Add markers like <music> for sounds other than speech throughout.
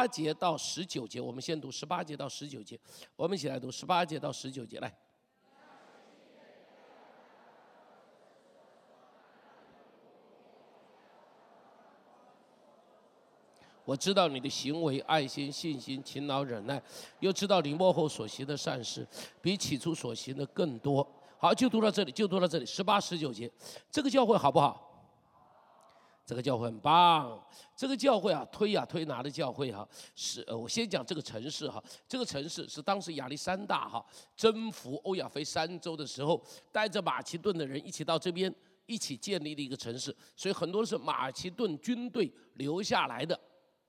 八节到十九节，我们先读十八节到十九节，我们一起来读十八节到十九节，来。我知道你的行为、爱心、信心、勤劳、忍耐，又知道你幕后所行的善事，比起初所行的更多。好，就读到这里，就读到这里，十八、十九节，这个教会好不好？这个教会很棒。这个教会啊，推呀推拿的教会哈，是呃，我先讲这个城市哈，这个城市是当时亚历山大哈征服欧亚非三洲的时候，带着马其顿的人一起到这边一起建立的一个城市，所以很多是马其顿军队留下来的。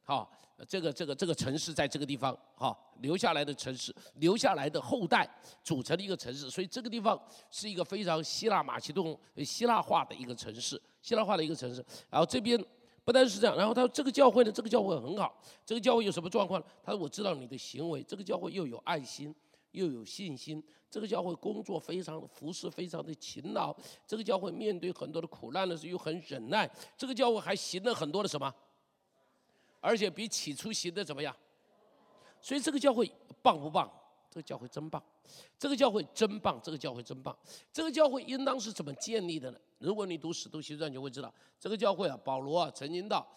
好，这个这个这个城市在这个地方，哈留下来的城市，留下来的后代组成的一个城市，所以这个地方是一个非常希腊马其顿希腊化的一个城市，希腊化的一个城市。然后这边不单是这样，然后他说这个教会呢，这个教会很好，这个教会有什么状况？他说我知道你的行为，这个教会又有爱心，又有信心，这个教会工作非常服侍，非常的勤劳，这个教会面对很多的苦难的时候又很忍耐，这个教会还行了很多的什么？而且比起初行的怎么样？所以这个教会棒不棒？这个教会真棒，这个教会真棒，这个教会真棒。这个教会应当是怎么建立的呢？如果你读《使徒行传》，就会知道这个教会啊，保罗啊曾经到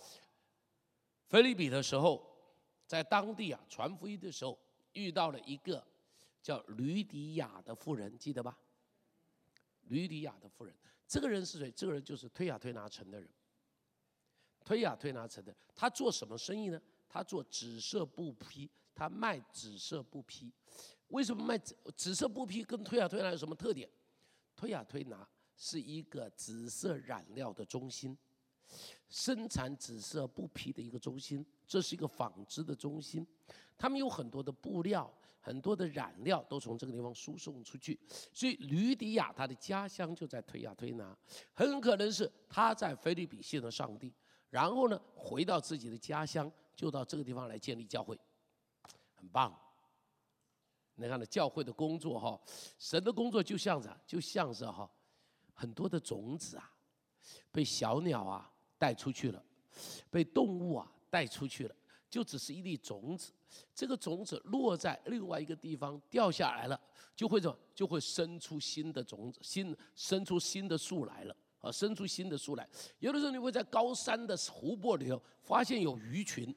菲利比的时候，在当地啊传福音的时候，遇到了一个叫吕底亚的妇人，记得吧？吕底亚的妇人，这个人是谁？这个人就是推雅推拿城的人。推亚推拿城的，他做什么生意呢？他做紫色布匹，他卖紫色布匹。为什么卖紫紫色布匹？跟推呀推拿有什么特点？推呀推拿是一个紫色染料的中心，生产紫色布匹的一个中心，这是一个纺织的中心。他们有很多的布料，很多的染料都从这个地方输送出去。所以吕底亚他的家乡就在推呀推拿，很可能是他在菲律宾信了上帝。然后呢，回到自己的家乡，就到这个地方来建立教会，很棒。你看呢，教会的工作哈，神的工作就像是，就像是哈，很多的种子啊，被小鸟啊带出去了，被动物啊带出去了，就只是一粒种子。这个种子落在另外一个地方掉下来了，就会怎么，就会生出新的种子，新生出新的树来了。啊，生出新的树来。有的时候你会在高山的湖泊里头发现有鱼群，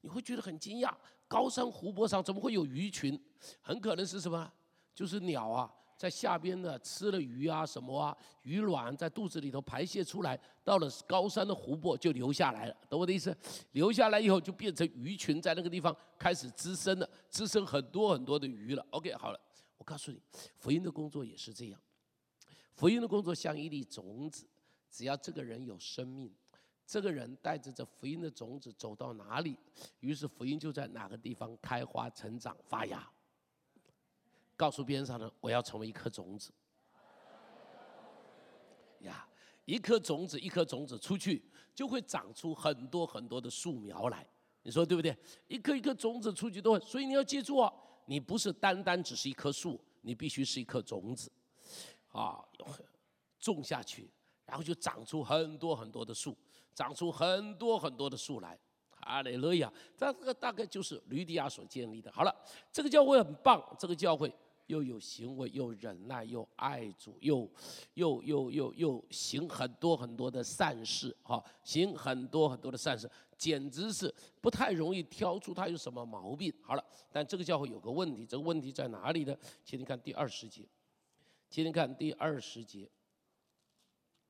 你会觉得很惊讶。高山湖泊上怎么会有鱼群？很可能是什么？就是鸟啊，在下边的吃了鱼啊什么啊，鱼卵在肚子里头排泄出来，到了高山的湖泊就留下来了。懂我的意思？留下来以后就变成鱼群，在那个地方开始滋生了，滋生很多很多的鱼了。OK，好了，我告诉你，福音的工作也是这样。福音的工作像一粒种子，只要这个人有生命，这个人带着这福音的种子走到哪里，于是福音就在哪个地方开花、成长、发芽。告诉边上的，我要成为一颗种子。呀，一颗种子，一颗种子出去，就会长出很多很多的树苗来。你说对不对？一颗一颗种子出去都会，所以你要记住啊，你不是单单只是一棵树，你必须是一颗种子。啊，种下去，然后就长出很多很多的树，长出很多很多的树来。阿雷勒亚，这个大概就是吕底亚所建立的。好了，这个教会很棒，这个教会又有行为，又忍耐，又爱主，又又又又又行很多很多的善事，哈，行很多很多的善事，简直是不太容易挑出他有什么毛病。好了，但这个教会有个问题，这个问题在哪里呢？请你看第二十节。今天看第二十节，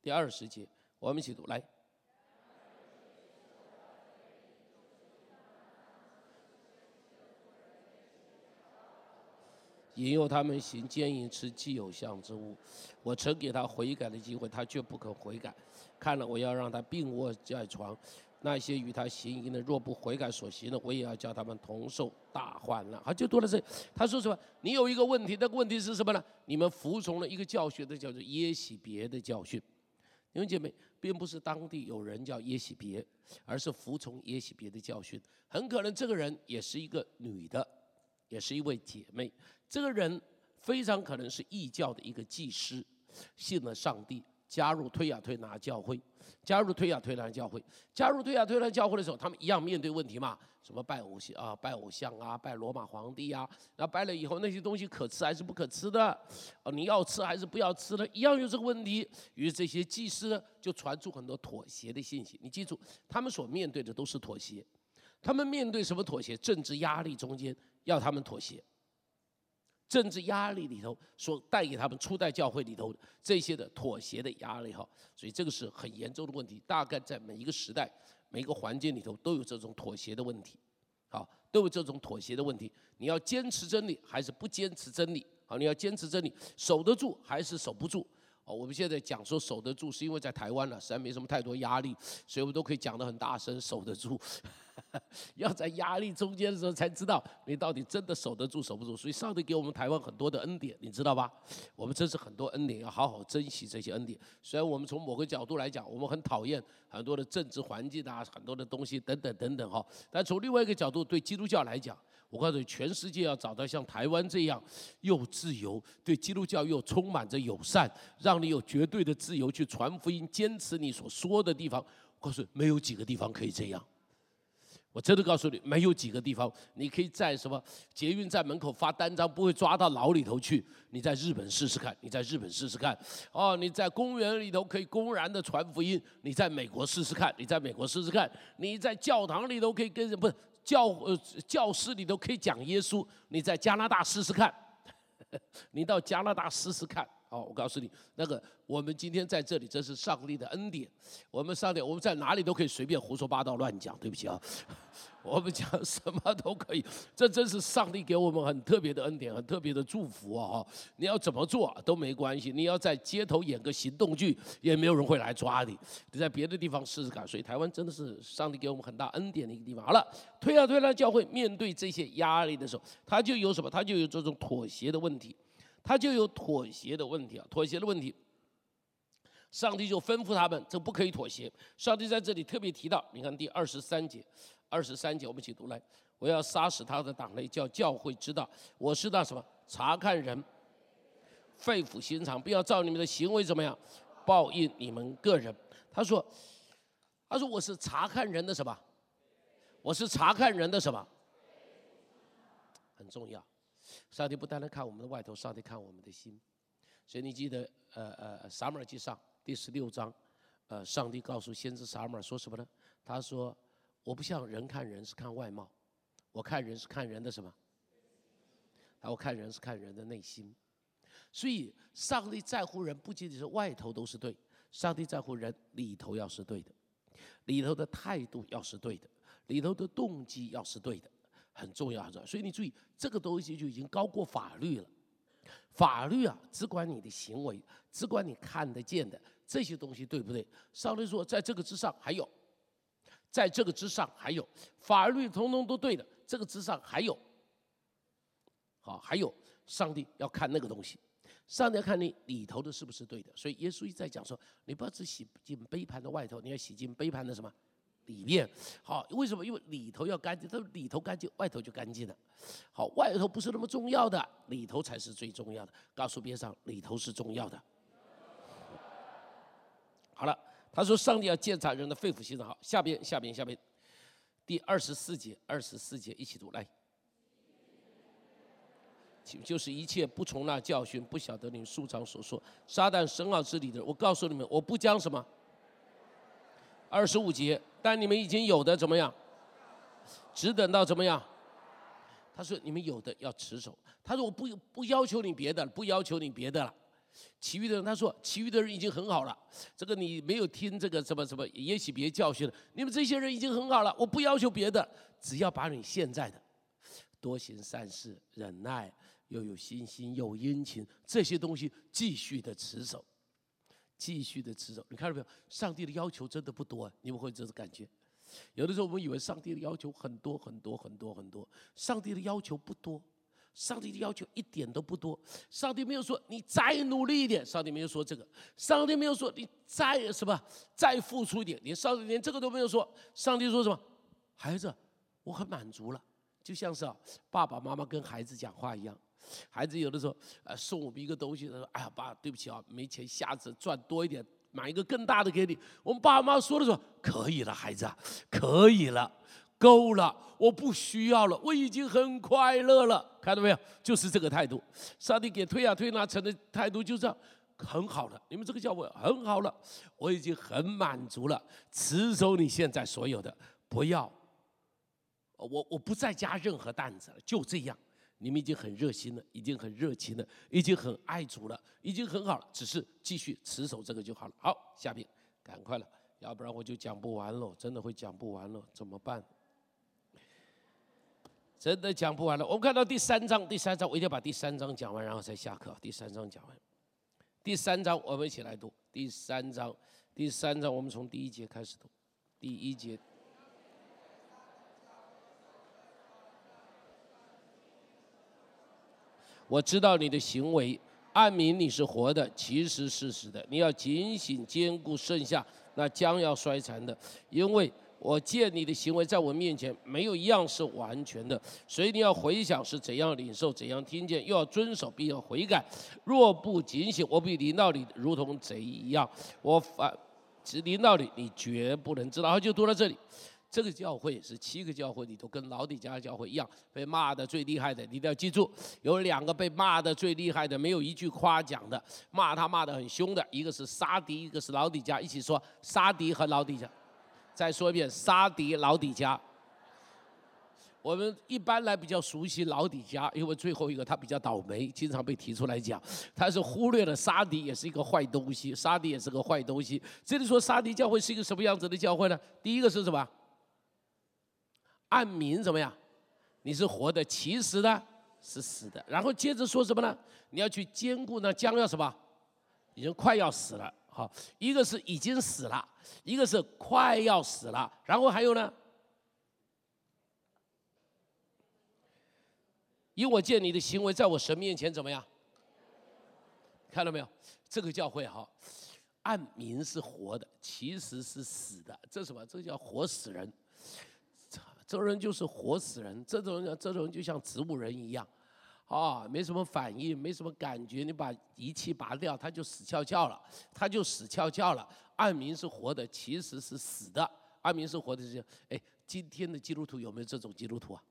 第二十节，我们一起读来。引诱他们行奸淫，吃既偶像之物。我曾给他悔改的机会，他却不肯悔改。看了，我要让他病卧在床。那些与他行淫的，若不悔改所行的，我也要叫他们同受大患难。好，就多了这。他说什么？你有一个问题，那个问题是什么呢？你们服从了一个教训，那叫做耶喜别的教训。弟兄姐妹，并不是当地有人叫耶喜别，而是服从耶喜别的教训。很可能这个人也是一个女的，也是一位姐妹。这个人非常可能是异教的一个祭师，信了上帝。加入推亚推拿教会，加入推亚推拿教会，加入推亚推拿教会的时候，他们一样面对问题嘛？什么拜偶像啊，拜偶像啊，拜罗马皇帝啊？那拜了以后，那些东西可吃还是不可吃的？哦，你要吃还是不要吃的？一样有这个问题。于是这些祭司呢，就传出很多妥协的信息。你记住，他们所面对的都是妥协。他们面对什么妥协？政治压力中间要他们妥协。政治压力里头所带给他们初代教会里头这些的妥协的压力哈，所以这个是很严重的问题。大概在每一个时代、每一个环境里头都有这种妥协的问题，好，都有这种妥协的问题。你要坚持真理还是不坚持真理？好，你要坚持真理，守得住还是守不住？哦，我们现在讲说守得住，是因为在台湾了，实在没什么太多压力，所以我们都可以讲得很大声，守得住。<laughs> 要在压力中间的时候才知道你到底真的守得住守不住，所以上帝给我们台湾很多的恩典，你知道吧？我们真是很多恩典，要好好珍惜这些恩典。虽然我们从某个角度来讲，我们很讨厌很多的政治环境啊，很多的东西等等等等哈，但从另外一个角度，对基督教来讲，我告诉你，全世界要找到像台湾这样又自由、对基督教又充满着友善，让你有绝对的自由去传福音、坚持你所说的地方，我告诉你，没有几个地方可以这样。我真的告诉你，没有几个地方你可以在什么捷运站门口发单张，不会抓到牢里头去。你在日本试试看，你在日本试试看。哦，你在公园里头可以公然的传福音，你在美国试试看，你在美国试试看。你在教堂里头可以跟人不是教呃教室里头可以讲耶稣，你在加拿大试试看，<laughs> 你到加拿大试试看。哦，我告诉你，那个我们今天在这里，这是上帝的恩典。我们上帝，我们在哪里都可以随便胡说八道、乱讲。对不起啊，<laughs> 我们讲什么都可以。这真是上帝给我们很特别的恩典，很特别的祝福啊！哈，你要怎么做都没关系。你要在街头演个行动剧，也没有人会来抓你。你在别的地方试试看。所以台湾真的是上帝给我们很大恩典的一个地方。好了，推啊推啊，教会面对这些压力的时候，他就有什么？他就有这种妥协的问题。他就有妥协的问题啊，妥协的问题。上帝就吩咐他们，这不可以妥协。上帝在这里特别提到，你看第二十三节，二十三节我们一起读来。我要杀死他的党类，叫教会知道我是那什么？查看人，肺腑心肠，不要照你们的行为怎么样报应你们个人。他说，他说我是查看人的什么？我是查看人的什么？很重要。上帝不单单看我们的外头，上帝看我们的心。所以你记得，呃呃，撒母耳记上第十六章，呃，上帝告诉先知撒母耳说什么呢？他说：“我不像人看人是看外貌，我看人是看人的什么？他我看人是看人的内心。所以上帝在乎人，不仅仅是外头都是对，上帝在乎人里头要是对的，里头的态度要是对的，里头的动机要是对的。”很重要，很重要。所以你注意，这个东西就已经高过法律了。法律啊，只管你的行为，只管你看得见的这些东西，对不对？上帝说，在这个之上还有，在这个之上还有，法律通通都对的，这个之上还有。好，还有，上帝要看那个东西，上帝要看你里头的是不是对的。所以耶稣一再讲说，你不要只洗进杯盘的外头，你要洗进杯盘的什么？里面好，为什么？因为里头要干净，它里头干净，外头就干净了。好，外头不是那么重要的，里头才是最重要的。告诉边上，里头是重要的。好了，他说上帝要检查人的肺腑心肠。好，下边下边下边，第二十四节，二十四节一起读来。就是一切不从那教训，不晓得你书上所说撒旦深奥之理的。我告诉你们，我不将什么。二十五节，但你们已经有的怎么样？只等到怎么样？他说你们有的要持守。他说我不不要求你别的，不要求你别的了。其余的人他说，其余的人已经很好了。这个你没有听这个什么什么，也许别教训了。你们这些人已经很好了，我不要求别的，只要把你现在的多行善事、忍耐，又有信心、有殷勤这些东西继续的持守。继续的持守，你看到没有？上帝的要求真的不多，啊你们会这种感觉。有的时候我们以为上帝的要求很多很多很多很多，上帝的要求不多，上帝的要求一点都不多。上帝没有说你再努力一点，上帝没有说这个，上帝没有说你再什么再付出一点，连上帝连这个都没有说。上帝说什么？孩子，我很满足了，就像是啊爸爸妈妈跟孩子讲话一样。孩子有的时候呃送我们一个东西，他说：“哎呀，爸，对不起啊，没钱，下次赚多一点，买一个更大的给你。”我们爸妈说了说：“可以了，孩子，可以了，够了，我不需要了，我已经很快乐了。”看到没有？就是这个态度。上帝给推啊推拿成的态度就这样，很好了。你们这个教会很好了，我已经很满足了，持守你现在所有的，不要。我我不再加任何担子了，就这样。你们已经很热心了，已经很热情了，已经很爱主了，已经很好了。只是继续持守这个就好了。好，下面赶快了，要不然我就讲不完了，真的会讲不完了，怎么办？真的讲不完了。我们看到第三章，第三章我一定要把第三章讲完，然后才下课。第三章讲完，第三章我们一起来读。第三章，第三章我们从第一节开始读，第一节。我知道你的行为，暗明你是活的，其实是死的。你要警醒兼顾剩下那将要衰残的，因为我见你的行为在我面前没有一样是完全的。所以你要回想是怎样领受，怎样听见，又要遵守，并要悔改。若不警醒，我必临到你如同贼一样。我反只临到你，你绝不能知道。好，就读到这里。这个教会是七个教会里头跟老底家教会一样，被骂的最厉害的，你一定要记住，有两个被骂的最厉害的，没有一句夸奖的，骂他骂的很凶的，一个是沙迪，一个是老底家，一起说沙迪和老底家。再说一遍，沙迪老底家。我们一般来比较熟悉老底家，因为最后一个他比较倒霉，经常被提出来讲，他是忽略了沙迪也是一个坏东西，沙迪也是个坏东西。这里说沙迪教会是一个什么样子的教会呢？第一个是什么？按名怎么样？你是活的，其实呢是死的。然后接着说什么呢？你要去兼顾呢，将要什么？已经快要死了。好，一个是已经死了，一个是快要死了。然后还有呢？因我见你的行为在我神面前怎么样？看到没有？这个教会哈，按名是活的，其实是死的。这什么？这叫活死人。这种人就是活死人，这种人，这种人就像植物人一样，啊，没什么反应，没什么感觉，你把仪器拔掉，他就死翘翘了，他就死翘翘了。暗明是活的，其实是死的。暗明是活的，是哎，今天的基督徒有没有这种基督徒啊？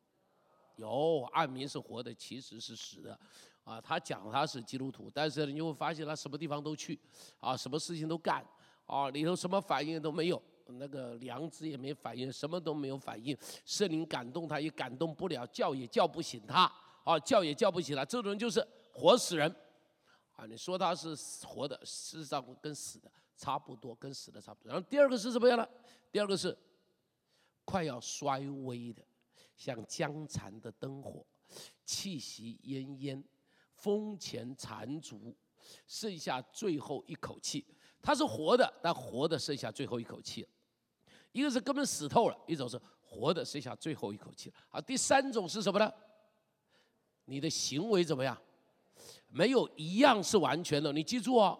有，暗明是活的，其实是死的。啊，他讲他是基督徒，但是你会发现他什么地方都去，啊，什么事情都干，啊，里头什么反应都没有。那个良知也没反应，什么都没有反应，圣灵感动他也感动不了，叫也叫不醒他，啊，叫也叫不醒他，这种人就是活死人，啊，你说他是活的，事实上跟死的差不多，跟死的差不多。然后第二个是什么样呢？第二个是快要衰微的，像江残的灯火，气息奄奄，风前残烛，剩下最后一口气。他是活的，但活的剩下最后一口气了。一个是根本死透了，一种是活的剩下最后一口气了。好，第三种是什么呢？你的行为怎么样？没有一样是完全的。你记住哦，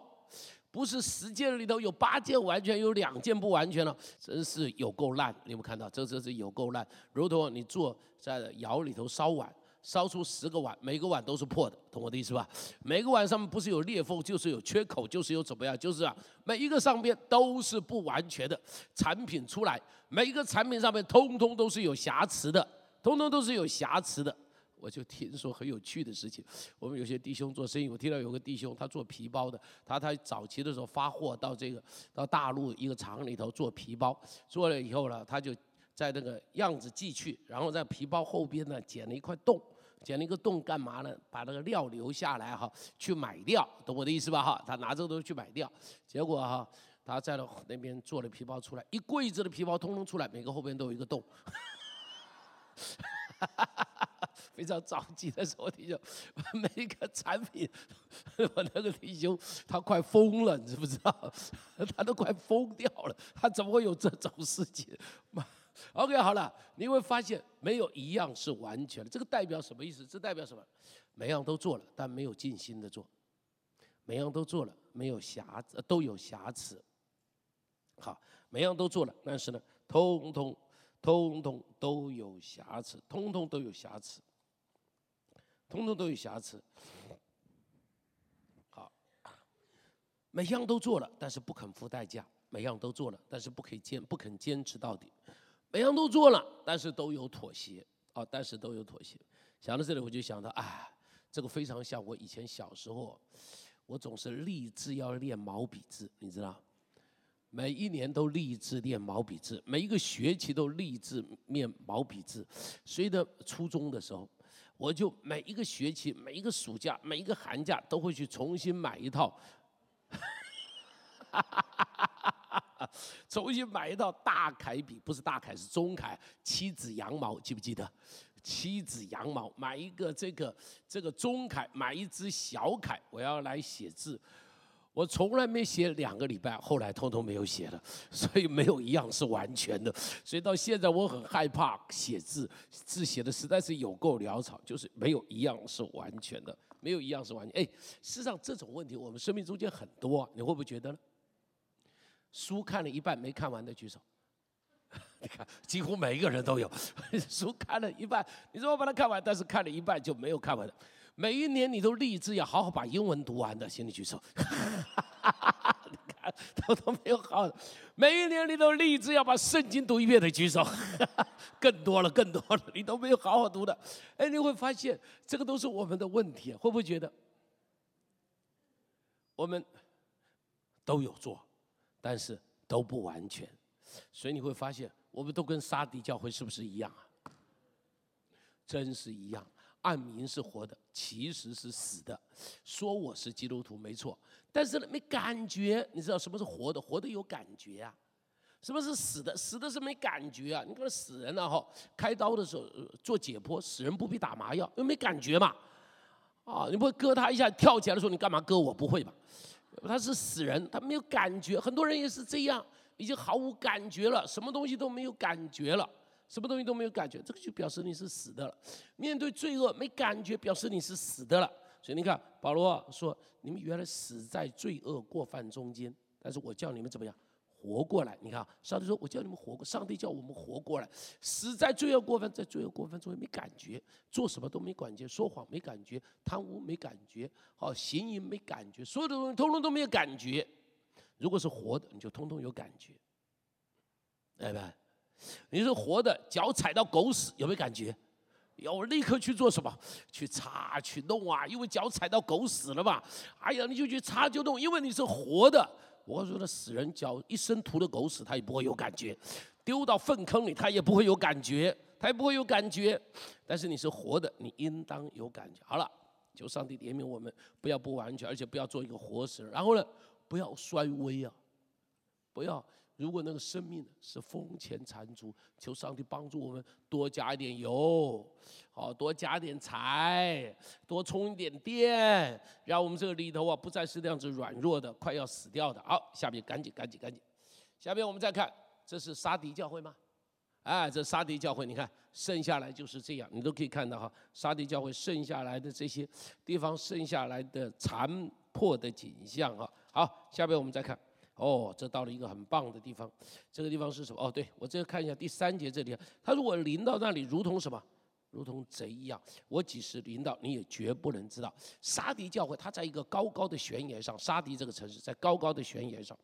不是十件里头有八件完全，有两件不完全了，真是有够烂。你有没有看到？这这是有够烂，如同你坐在窑里头烧碗。烧出十个碗，每个碗都是破的，懂我的意思吧？每个碗上面不是有裂缝，就是有缺口，就是有怎么样，就是啊，每一个上面都是不完全的产品出来，每一个产品上面通通都是有瑕疵的，通通都是有瑕疵的。我就听说很有趣的事情，我们有些弟兄做生意，我听到有个弟兄他做皮包的，他他早期的时候发货到这个到大陆一个厂里头做皮包，做了以后呢，他就在那个样子寄去，然后在皮包后边呢剪了一块洞。剪了一个洞干嘛呢？把那个料留下来哈，去买掉，懂我的意思吧哈？他拿这个东西去买掉，结果哈，他在那边做了皮包出来，一柜子的皮包通通出来，每个后边都有一个洞，<laughs> 非常着急的时候，弟兄，<laughs> 每一个产品，<laughs> 我那个弟兄他快疯了，你知不知道？他都快疯掉了，他怎么会有这种事情？OK，好了，你会发现没有一样是完全的。这个代表什么意思？这代表什么？每样都做了，但没有尽心的做；每样都做了，没有瑕疵，都有瑕疵。好，每样都做了，但是呢，通通通通都有瑕疵，通通都有瑕疵。通通都有瑕疵。好，每样都做了，但是不肯付代价；每样都做了，但是不可以坚不肯坚持到底；每样都做了，但是都有妥协。哦，但是都有妥协。想到这里，我就想到，哎，这个非常像我以前小时候，我总是立志要练毛笔字，你知道。每一年都立志练毛笔字，每一个学期都立志练毛笔字。所以呢，初中的时候，我就每一个学期、每一个暑假、每一个寒假都会去重新买一套，<laughs> <laughs> 重新买一套大楷笔，不是大楷是中楷，七子羊毛，记不记得？七子羊毛，买一个这个这个中楷，买一支小楷，我要来写字。我从来没写两个礼拜，后来通通没有写了，<laughs> 所以没有一样是完全的。所以到现在我很害怕写字，字写的实在是有够潦草，就是没有一样是完全的，没有一样是完全。哎，事实上这种问题我们生命中间很多，你会不会觉得呢？书看了一半没看完的举手，你 <laughs> 看几乎每一个人都有。<laughs> 书看了一半，你说我把它看完，但是看了一半就没有看完的。每一年你都立志要好好把英文读完的，请你举手。你看，都都没有好。每一年你都立志要把圣经读一遍的，举手。<laughs> 更多了，更多了，你都没有好好读的。哎，你会发现这个都是我们的问题，会不会觉得我们都有做，但是都不完全？所以你会发现，我们都跟沙迪教会是不是一样啊？真是一样。按名是活的，其实是死的。说我是基督徒没错，但是呢没感觉。你知道什么是活的？活的有感觉啊。什么是死的？死的是没感觉啊。你看死人了哈，开刀的时候做解剖，死人不必打麻药，因为没感觉嘛。啊，你不会割他一下跳起来的时候，你干嘛割我？不会吧？他是死人，他没有感觉。很多人也是这样，已经毫无感觉了，什么东西都没有感觉了。什么东西都没有感觉，这个就表示你是死的了。面对罪恶没感觉，表示你是死的了。所以你看，保罗说：“你们原来死在罪恶过犯中间，但是我叫你们怎么样活过来？”你看，上帝说：“我叫你们活过。”上帝叫我们活过来，死在罪恶过分，在罪恶过分中间没感觉，做什么都没感觉，说谎没感觉，贪污没感觉，好行淫没感觉，所有的东西通通都没有感觉。如果是活的，你就通通有感觉，明白？你是活的，脚踩到狗屎有没有感觉？要我立刻去做什么？去擦去弄啊！因为脚踩到狗屎了嘛。哎呀，你就去擦就弄，因为你是活的。我说的死人脚一身涂的狗屎，他也不会有感觉；丢到粪坑里，他也不会有感觉，他也不会有感觉。但是你是活的，你应当有感觉。好了，求上帝怜悯我们，不要不完全，而且不要做一个活死人。然后呢，不要衰微啊，不要。如果那个生命是风前残烛，求上帝帮助我们多加一点油，好多加点柴，多充一点电，让我们这个里头啊不再是那样子软弱的，快要死掉的。好，下面赶紧赶紧赶紧，下面我们再看，这是沙迪教会吗？哎，这沙迪教会，你看剩下来就是这样，你都可以看到哈，沙迪教会剩下来的这些地方剩下来的残破的景象哈。好，下面我们再看。哦，这到了一个很棒的地方，这个地方是什么？哦，对我这个看一下第三节这里，他如果临到那里，如同什么？如同贼一样。我即使临到，你也绝不能知道。沙迪教会，它在一个高高的悬崖上，沙迪这个城市在高高的悬崖上。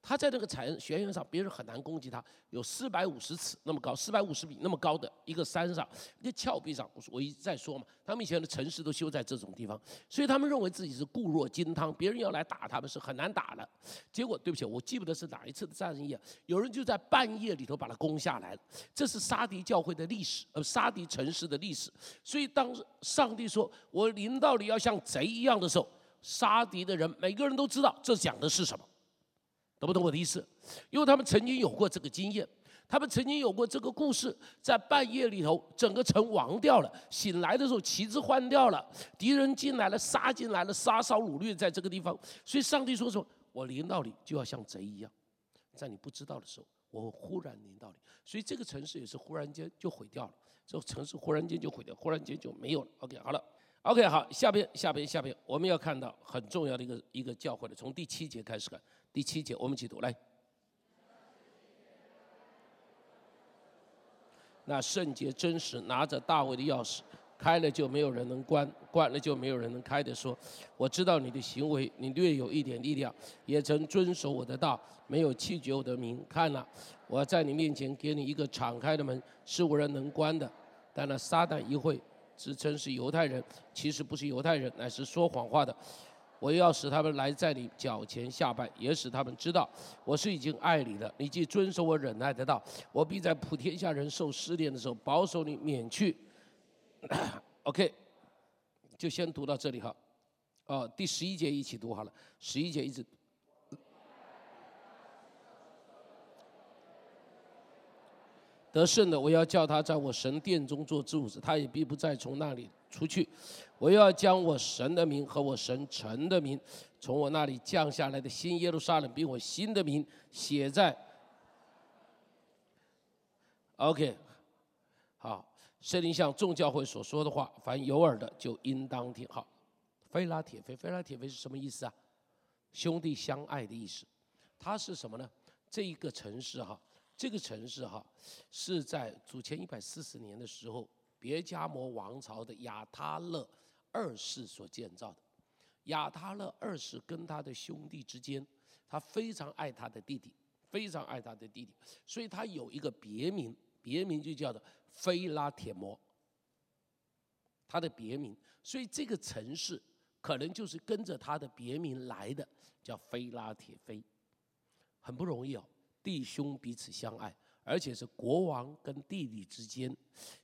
他在这个彩悬崖上，别人很难攻击他。有四百五十尺那么高，四百五十米那么高的一个山上，那峭壁上。我我一直在说嘛，他们以前的城市都修在这种地方，所以他们认为自己是固若金汤，别人要来打他们是很难打的。结果对不起，我记不得是哪一次的战役，有人就在半夜里头把它攻下来了。这是沙迪教会的历史，呃，沙迪城市的历史。所以当上帝说我临到你要像贼一样的时候，沙迪的人每个人都知道这讲的是什么。懂不懂我的意思？因为他们曾经有过这个经验，他们曾经有过这个故事，在半夜里头，整个城亡掉了。醒来的时候，旗帜换掉了，敌人进来了，杀进来了，杀烧掳掠在这个地方。所以上帝说什么？我临到你，就要像贼一样，在你不知道的时候，我忽然临到你。所以这个城市也是忽然间就毁掉了，这个城市忽然间就毁掉，忽然间就没有了。OK，好了，OK，好，下边下边下边，我们要看到很重要的一个一个教会的，从第七节开始看。第七节，我们一起读来。那圣洁真实拿着大卫的钥匙，开了就没有人能关，关了就没有人能开的。说，我知道你的行为，你略有一点力量，也曾遵守我的道，没有弃绝我的名。看了，我在你面前给你一个敞开的门，是无人能关的。但那撒旦一会自称是犹太人，其实不是犹太人，乃是说谎话的。我又要使他们来在你脚前下拜，也使他们知道我是已经爱你了。你既遵守我忍耐的道，我必在普天下人受试炼的时候保守你免去。<coughs> OK，就先读到这里哈。哦，第十一节一起读好了，十一节一直。得胜的，我要叫他在我神殿中做柱子，他也必不再从那里出去。我又要将我神的名和我神城的名，从我那里降下来的新耶路撒冷，并我新的名写在。OK，好，圣灵像众教会所说的话，凡有耳的就应当听。好，菲拉铁菲，菲拉铁菲是什么意思啊？兄弟相爱的意思。它是什么呢？这一个城市哈。这个城市哈是在主前一百四十年的时候，别加摩王朝的亚他勒二世所建造的。亚他勒二世跟他的兄弟之间，他非常爱他的弟弟，非常爱他的弟弟，所以他有一个别名，别名就叫做菲拉铁摩。他的别名，所以这个城市可能就是跟着他的别名来的，叫菲拉铁菲，很不容易哦。弟兄彼此相爱，而且是国王跟弟弟之间，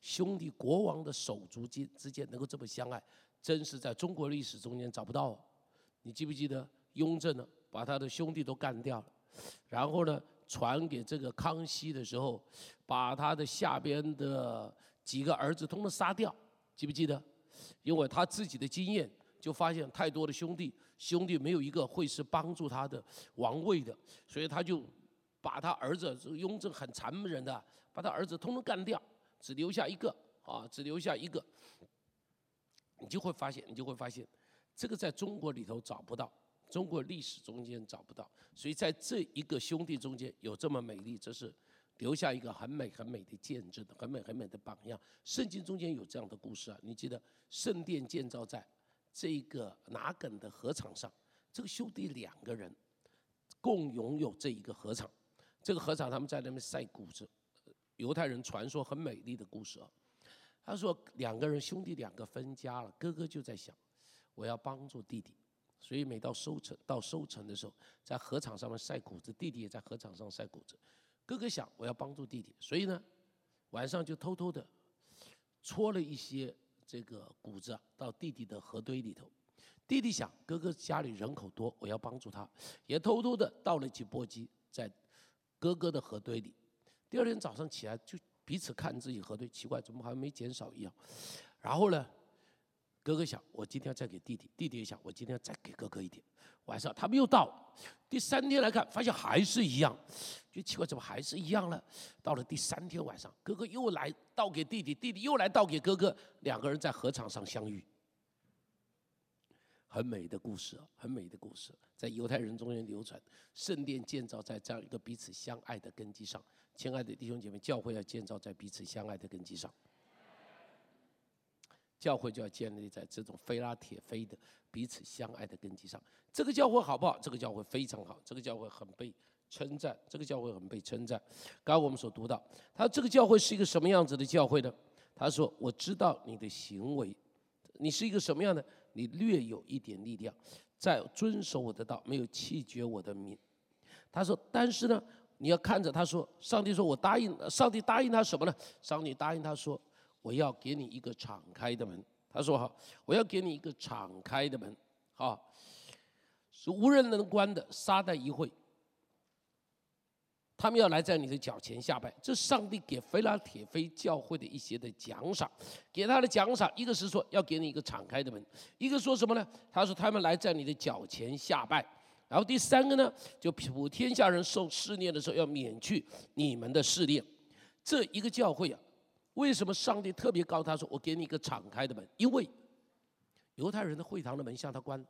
兄弟国王的手足之之间能够这么相爱，真是在中国历史中间找不到。你记不记得雍正呢，把他的兄弟都干掉了，然后呢传给这个康熙的时候，把他的下边的几个儿子通通杀掉，记不记得？因为他自己的经验就发现太多的兄弟，兄弟没有一个会是帮助他的王位的，所以他就。把他儿子，雍正很残忍的，把他儿子通通干掉，只留下一个啊，只留下一个。你就会发现，你就会发现，这个在中国里头找不到，中国历史中间找不到。所以在这一个兄弟中间有这么美丽，这是留下一个很美很美的见证的，很美很美的榜样。圣经中间有这样的故事啊，你记得圣殿建造在这个拿梗的河场上，这个兄弟两个人共拥有这一个河场。这个河场，他们在那边晒谷子。犹太人传说很美丽的故事啊。他说两个人兄弟两个分家了，哥哥就在想，我要帮助弟弟，所以每到收成到收成的时候，在河场上面晒谷子，弟弟也在河场上晒谷子。哥哥想我要帮助弟弟，所以呢，晚上就偷偷的搓了一些这个谷子到弟弟的河堆里头。弟弟想哥哥家里人口多，我要帮助他，也偷偷的倒了几簸箕在。哥哥的河堆里，第二天早上起来就彼此看自己河堆，奇怪，怎么好像没减少一样？然后呢，哥哥想，我今天要再给弟弟；弟弟也想，我今天再给哥哥一点。晚上他们又到，第三天来看，发现还是一样，就奇怪，怎么还是一样呢？到了第三天晚上，哥哥又来倒给弟弟，弟弟又来倒给哥哥，两个人在河场上相遇。很美的故事，很美的故事，在犹太人中间流传。圣殿建造在这样一个彼此相爱的根基上，亲爱的弟兄姐妹，教会要建造在彼此相爱的根基上。教会就要建立在这种菲拉铁菲的彼此相爱的根基上。这个教会好不好？这个教会非常好，这个教会很被称赞，这个教会很被称赞。刚刚我们所读到，他这个教会是一个什么样子的教会呢？他说：“我知道你的行为，你是一个什么样的？”你略有一点力量，在遵守我的道，没有弃绝我的名。他说：“但是呢，你要看着。”他说：“上帝说我答应，上帝答应他什么呢？上帝答应他说，我要给你一个敞开的门。”他说：“哈，我要给你一个敞开的门，哈，是无人能关的。撒旦一会。”他们要来在你的脚前下拜，这是上帝给菲拉铁菲教会的一些的奖赏，给他的奖赏，一个是说要给你一个敞开的门，一个说什么呢？他说他们来在你的脚前下拜，然后第三个呢，就普天下人受试炼的时候要免去你们的试炼。这一个教会啊，为什么上帝特别告他说我给你一个敞开的门？因为犹太人的会堂的门向他关，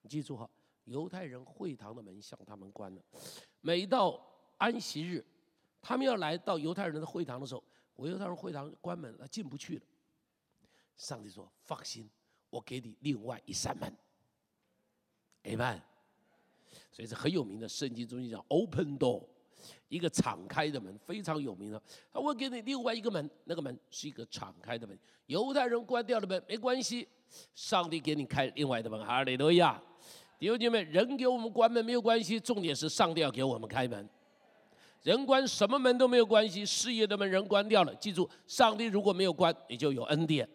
你记住哈。犹太人会堂的门向他们关了。每到安息日，他们要来到犹太人的会堂的时候，我犹太人会堂关门了，进不去了。上帝说：“放心，我给你另外一扇门。” Amen。所以是很有名的圣经中间讲 “open door”，一个敞开的门，非常有名的。他会给你另外一个门，那个门是一个敞开的门。犹太人关掉的门没关系，上帝给你开另外的门。哈利路亚！弟兄姐妹，人给我们关门没有关系，重点是上帝要给我们开门。人关什么门都没有关系，事业的门人关掉了，记住，上帝如果没有关，你就有恩典。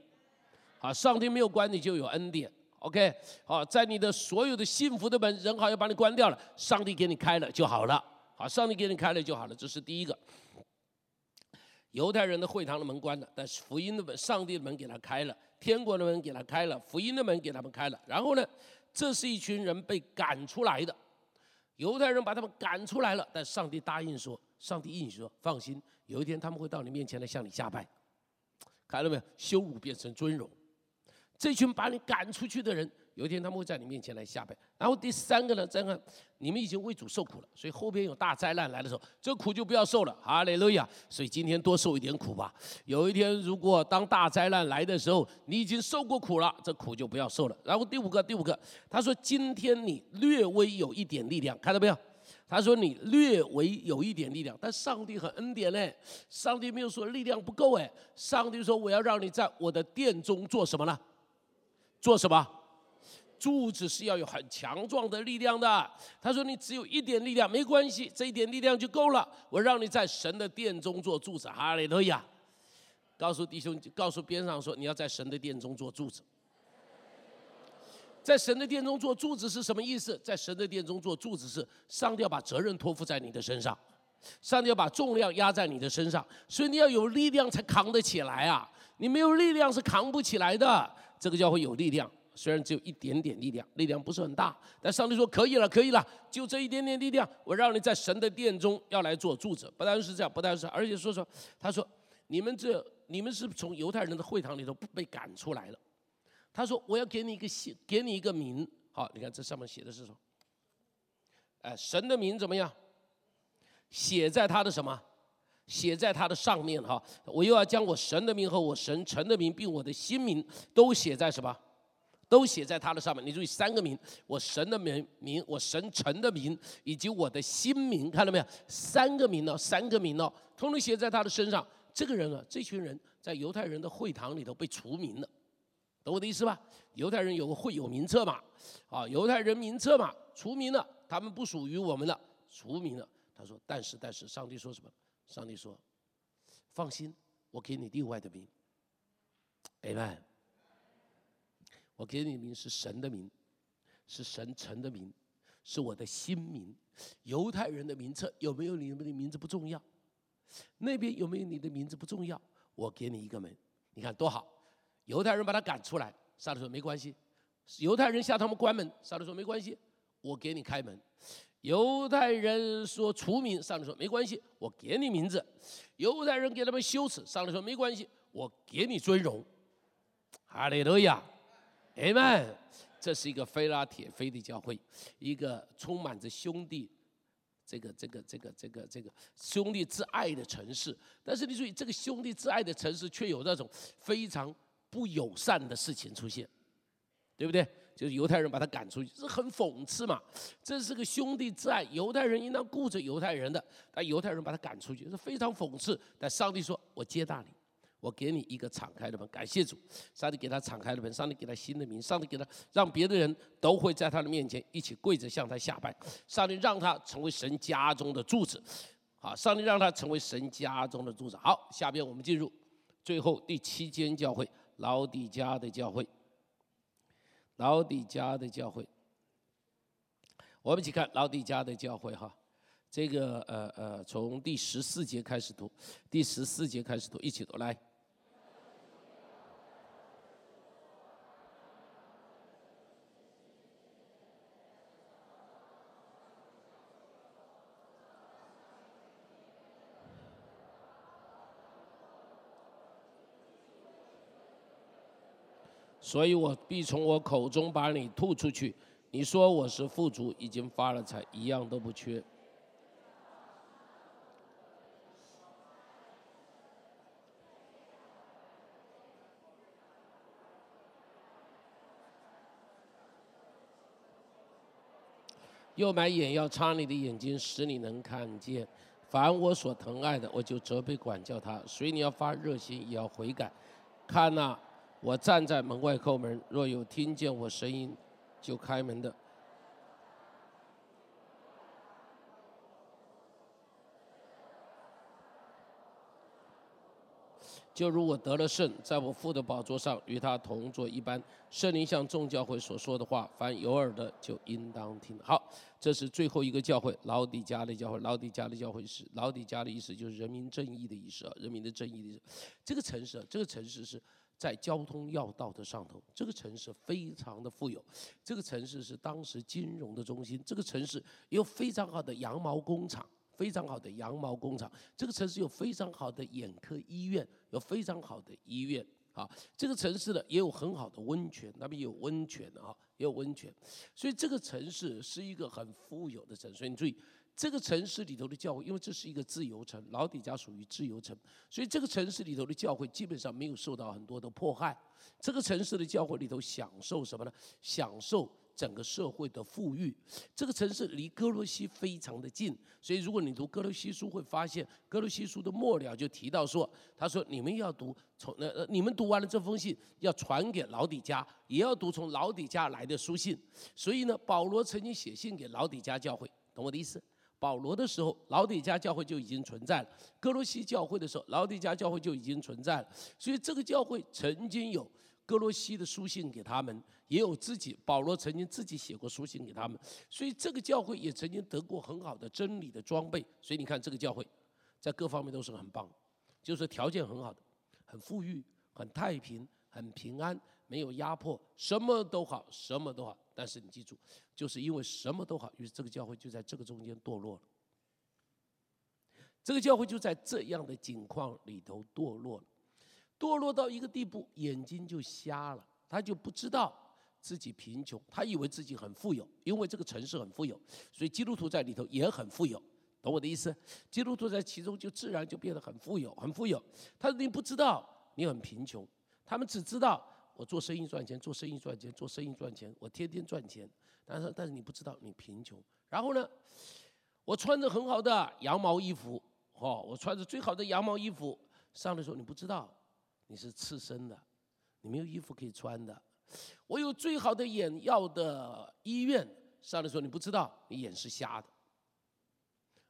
好，上帝没有关，你就有恩典。OK，好，在你的所有的幸福的门，人好要把你关掉了，上帝给你开了就好了。好，上帝给你开了就好了，这是第一个。犹太人的会堂的门关了，但是福音的门，上帝的门给他开了，天国的门给他开了，福音的门给他们开了。然后呢，这是一群人被赶出来的。犹太人把他们赶出来了，但上帝答应说，上帝应许说，放心，有一天他们会到你面前来向你下拜，看到没有？羞辱变成尊荣，这群把你赶出去的人。有一天他们会在你面前来下拜，然后第三个呢，再看你们已经为主受苦了，所以后边有大灾难来的时候，这苦就不要受了。哈利路亚！所以今天多受一点苦吧。有一天如果当大灾难来的时候，你已经受过苦了，这苦就不要受了。然后第五个，第五个，他说今天你略微有一点力量，看到没有？他说你略微有一点力量，但上帝很恩典嘞，上帝没有说力量不够哎，上帝说我要让你在我的殿中做什么呢？做什么？柱子是要有很强壮的力量的。他说：“你只有一点力量没关系，这一点力量就够了。我让你在神的殿中做柱子。”哈利路亚！告诉弟兄，告诉边上说：“你要在神的殿中做柱子。”在神的殿中做柱子是什么意思？在神的殿中做柱子是上帝要把责任托付在你的身上，上帝要把重量压在你的身上，所以你要有力量才扛得起来啊！你没有力量是扛不起来的。这个叫会有力量。虽然只有一点点力量，力量不是很大，但上帝说可以了，可以了，就这一点点力量，我让你在神的殿中要来做柱子。不单是这样，不单是，而且说说，他说你们这你们是从犹太人的会堂里头被赶出来了。他说我要给你一个姓，给你一个名。好，你看这上面写的是什么？哎，神的名怎么样？写在他的什么？写在他的上面哈。我又要将我神的名和我神臣的名，并我的新名都写在什么？都写在他的上面，你注意三个名：我神的名名，我神臣的名，以及我的新名，看到没有？三个名呢，三个名呢，通通写在他的身上。这个人啊，这群人在犹太人的会堂里头被除名了，懂我的意思吧？犹太人有个会有名册嘛，啊，犹太人名册嘛，除名了，他们不属于我们了，除名了。他说：“但是，但是，上帝说什么？上帝说，放心，我给你另外的名。” Amen。我给你的名是神的名，是神臣的名，是我的新名。犹太人的名册有没有你们的名字不重要，那边有没有你的名字不重要。我给你一个门，你看多好。犹太人把他赶出来，上帝说没关系。犹太人向他们关门，上帝说没关系，我给你开门。犹太人说除名，上帝说没关系，我给你名字。犹太人给他们羞耻，上帝说没关系，我给你尊荣。哈利路亚。Amen，这是一个菲拉铁菲的教会，一个充满着兄弟，这个这个这个这个这个兄弟之爱的城市。但是你注意，这个兄弟之爱的城市却有那种非常不友善的事情出现，对不对？就是犹太人把他赶出去，这很讽刺嘛。这是个兄弟之爱，犹太人应当顾着犹太人的，但犹太人把他赶出去，是非常讽刺。但上帝说：“我接纳你。”我给你一个敞开的门，感谢主，上帝给他敞开的门，上帝给他新的名，上帝给他让别的人都会在他的面前一起跪着向他下拜，上帝让他成为神家中的柱子，好，上帝让他成为神家中的柱子。好，下边我们进入最后第七间教会——老底家的教会，老底家的教会，我们一起看老底家的教会哈。这个呃呃，从第十四节开始读，第十四节开始读，一起读来。所以我必从我口中把你吐出去。你说我是富足已经发了财一样都不缺。又买眼药擦你的眼睛使你能看见。凡我所疼爱的我就责备管教他所以你要发热心也要悔改。看呐我站在门外叩门，若有听见我声音就开门的。就如我得了圣，在我父的宝座上与他同坐一般。圣灵向众教会所说的话，凡有耳的就应当听。好，这是最后一个教会——老底加的教会。老底加的教会是老底加的意思，就是人民正义的意思啊，人民的正义的意思。这个城市，这个城市是在交通要道的上头。这个城市非常的富有，这个城市是当时金融的中心。这个城市有非常好的羊毛工厂。非常好的羊毛工厂，这个城市有非常好的眼科医院，有非常好的医院啊。这个城市呢也有很好的温泉，那边有温泉啊，也有温泉。所以这个城市是一个很富有的城市。你注意，这个城市里头的教会，因为这是一个自由城，老底家属于自由城，所以这个城市里头的教会基本上没有受到很多的迫害。这个城市的教会里头享受什么呢？享受。整个社会的富裕，这个城市离哥罗西非常的近，所以如果你读哥罗西书，会发现哥罗西书的末了就提到说，他说你们要读从呃，你们读完了这封信，要传给老底家，也要读从老底家来的书信。所以呢，保罗曾经写信给老底家教会，懂我的意思？保罗的时候，老底家教会就已经存在了；哥罗西教会的时候，老底家教会就已经存在了。所以这个教会曾经有。哥罗西的书信给他们，也有自己保罗曾经自己写过书信给他们，所以这个教会也曾经得过很好的真理的装备。所以你看这个教会，在各方面都是很棒，就是条件很好的，很富裕、很太平、很平安，没有压迫，什么都好，什么都好。但是你记住，就是因为什么都好，于是这个教会就在这个中间堕落了。这个教会就在这样的境况里头堕落了。堕落到一个地步，眼睛就瞎了，他就不知道自己贫穷，他以为自己很富有，因为这个城市很富有，所以基督徒在里头也很富有，懂我的意思？基督徒在其中就自然就变得很富有，很富有。他说你不知道你很贫穷，他们只知道我做生意赚钱，做生意赚钱，做生意赚钱，我天天赚钱。但是但是你不知道你贫穷。然后呢，我穿着很好的羊毛衣服，哦，我穿着最好的羊毛衣服上的时候，你不知道。你是赤身的，你没有衣服可以穿的。我有最好的眼药的医院，上来说你不知道，你眼是瞎的。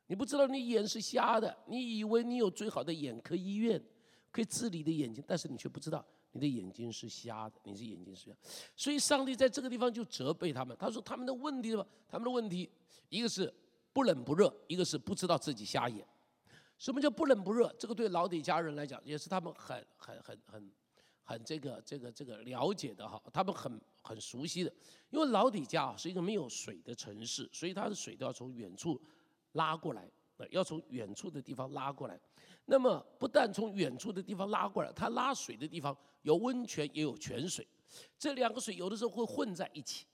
你不知道你眼是瞎的，你以为你有最好的眼科医院可以治你的眼睛，但是你却不知道你的眼睛是瞎的，你是眼睛是瞎。所以上帝在这个地方就责备他们，他说他们的问题什么？他们的问题一个是不冷不热，一个是不知道自己瞎眼。什么叫不冷不热？这个对老底家人来讲，也是他们很很很很很这个这个这个了解的哈，他们很很熟悉的。因为老底家是一个没有水的城市，所以它的水都要从远处拉过来，要从远处的地方拉过来。那么不但从远处的地方拉过来，它拉水的地方有温泉也有泉水，这两个水有的时候会混在一起。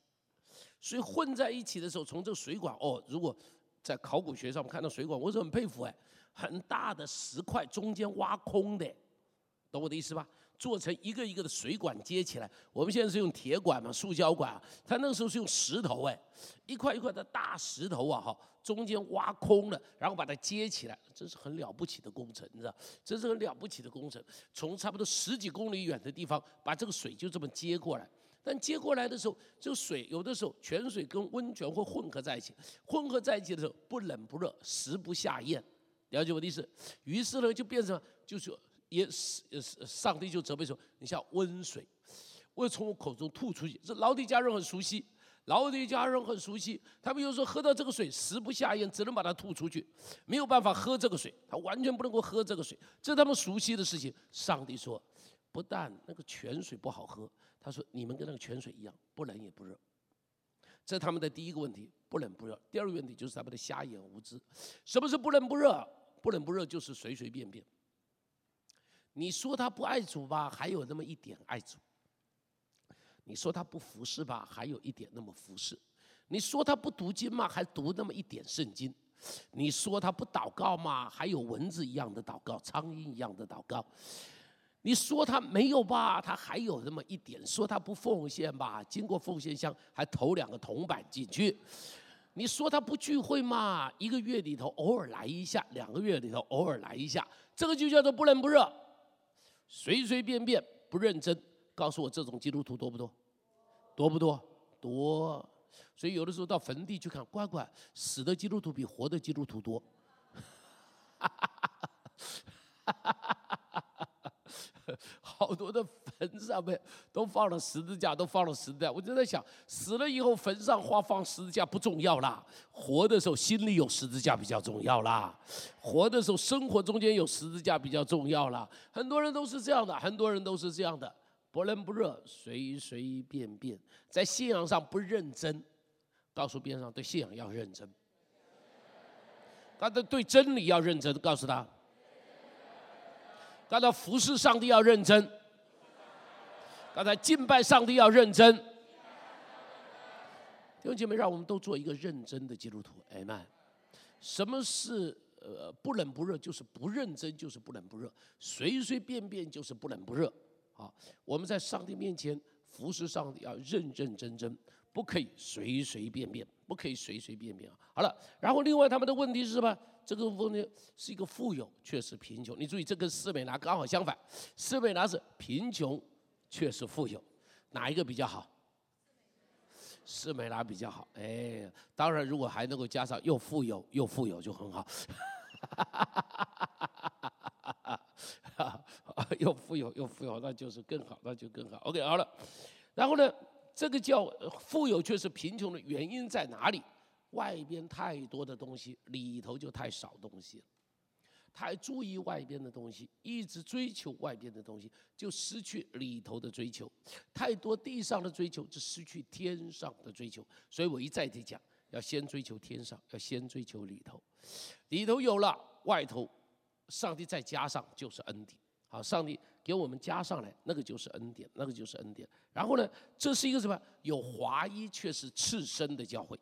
所以混在一起的时候，从这个水管哦，如果在考古学上看到水管，我是很佩服哎。很大的石块中间挖空的，懂我的意思吧？做成一个一个的水管接起来。我们现在是用铁管嘛，塑胶管啊。他那个时候是用石头哎，一块一块的大石头啊哈，中间挖空了，然后把它接起来，这是很了不起的工程，你知道？这是很了不起的工程。从差不多十几公里远的地方把这个水就这么接过来，但接过来的时候，这个水有的时候泉水跟温泉会混合在一起，混合在一起的时候不冷不热，食不下咽。了解我的意思，于是呢就变成，就是也是上帝就责备说，你像温水，我要从我口中吐出去。这老底家人很熟悉，老底家人很熟悉，他们有时候喝到这个水食不下咽，只能把它吐出去，没有办法喝这个水，他完全不能够喝这个水，这是他们熟悉的事情。上帝说，不但那个泉水不好喝，他说你们跟那个泉水一样，不冷也不热。这是他们的第一个问题，不冷不热。第二个问题就是他们的瞎眼无知。什么是不冷不热？不冷不热就是随随便便。你说他不爱主吧，还有那么一点爱主；你说他不服侍吧，还有一点那么服侍；你说他不读经嘛，还读那么一点圣经；你说他不祷告嘛，还有蚊子一样的祷告，苍蝇一样的祷告。你说他没有吧？他还有那么一点。说他不奉献吧？经过奉献箱还投两个铜板进去。你说他不聚会嘛？一个月里头偶尔来一下，两个月里头偶尔来一下，这个就叫做不冷不热，随随便便不认真。告诉我这种基督徒多不多？多不多？多。所以有的时候到坟地去看，乖乖，死的基督徒比活的基督徒多。哈哈哈哈哈！好多的坟上面都放了十字架，都放了十字架。我就在想，死了以后坟上花放十字架不重要啦，活的时候心里有十字架比较重要啦，活的时候生活中间有十字架比较重要啦。很多人都是这样的，很多人都是这样的。不冷不热，随随便便，在信仰上不认真。告诉边上，对信仰要认真。刚才对真理要认真，告诉他。刚才服侍上帝要认真。刚才敬拜上帝要认真。弟兄姐妹，让我们都做一个认真的基督徒。哎曼，什么是呃不冷不热？就是不认真，就是不冷不热；随随便便就是不冷不热。好，我们在上帝面前服侍上帝要认认真真，不可以随随便便，不可以随随便便啊。好了，然后另外他们的问题是什么？这个问题是一个富有，却是贫穷。你注意，这跟斯美拿刚好相反，斯美拿是贫穷，确实富有，哪一个比较好？斯美拉比较好。哎，当然如果还能够加上又富有又富有就很好。<laughs> 又富有又富有，那就是更好，那就更好。OK，好了。然后呢，这个叫富有却是贫穷的原因在哪里？外边太多的东西，里头就太少东西了。太注意外边的东西，一直追求外边的东西，就失去里头的追求。太多地上的追求，就失去天上的追求。所以我一再地讲，要先追求天上，要先追求里头。里头有了，外头上帝再加上就是恩典。好，上帝给我们加上来，那个就是恩典，那个就是恩典。然后呢，这是一个什么？有华衣却是赤身的教会，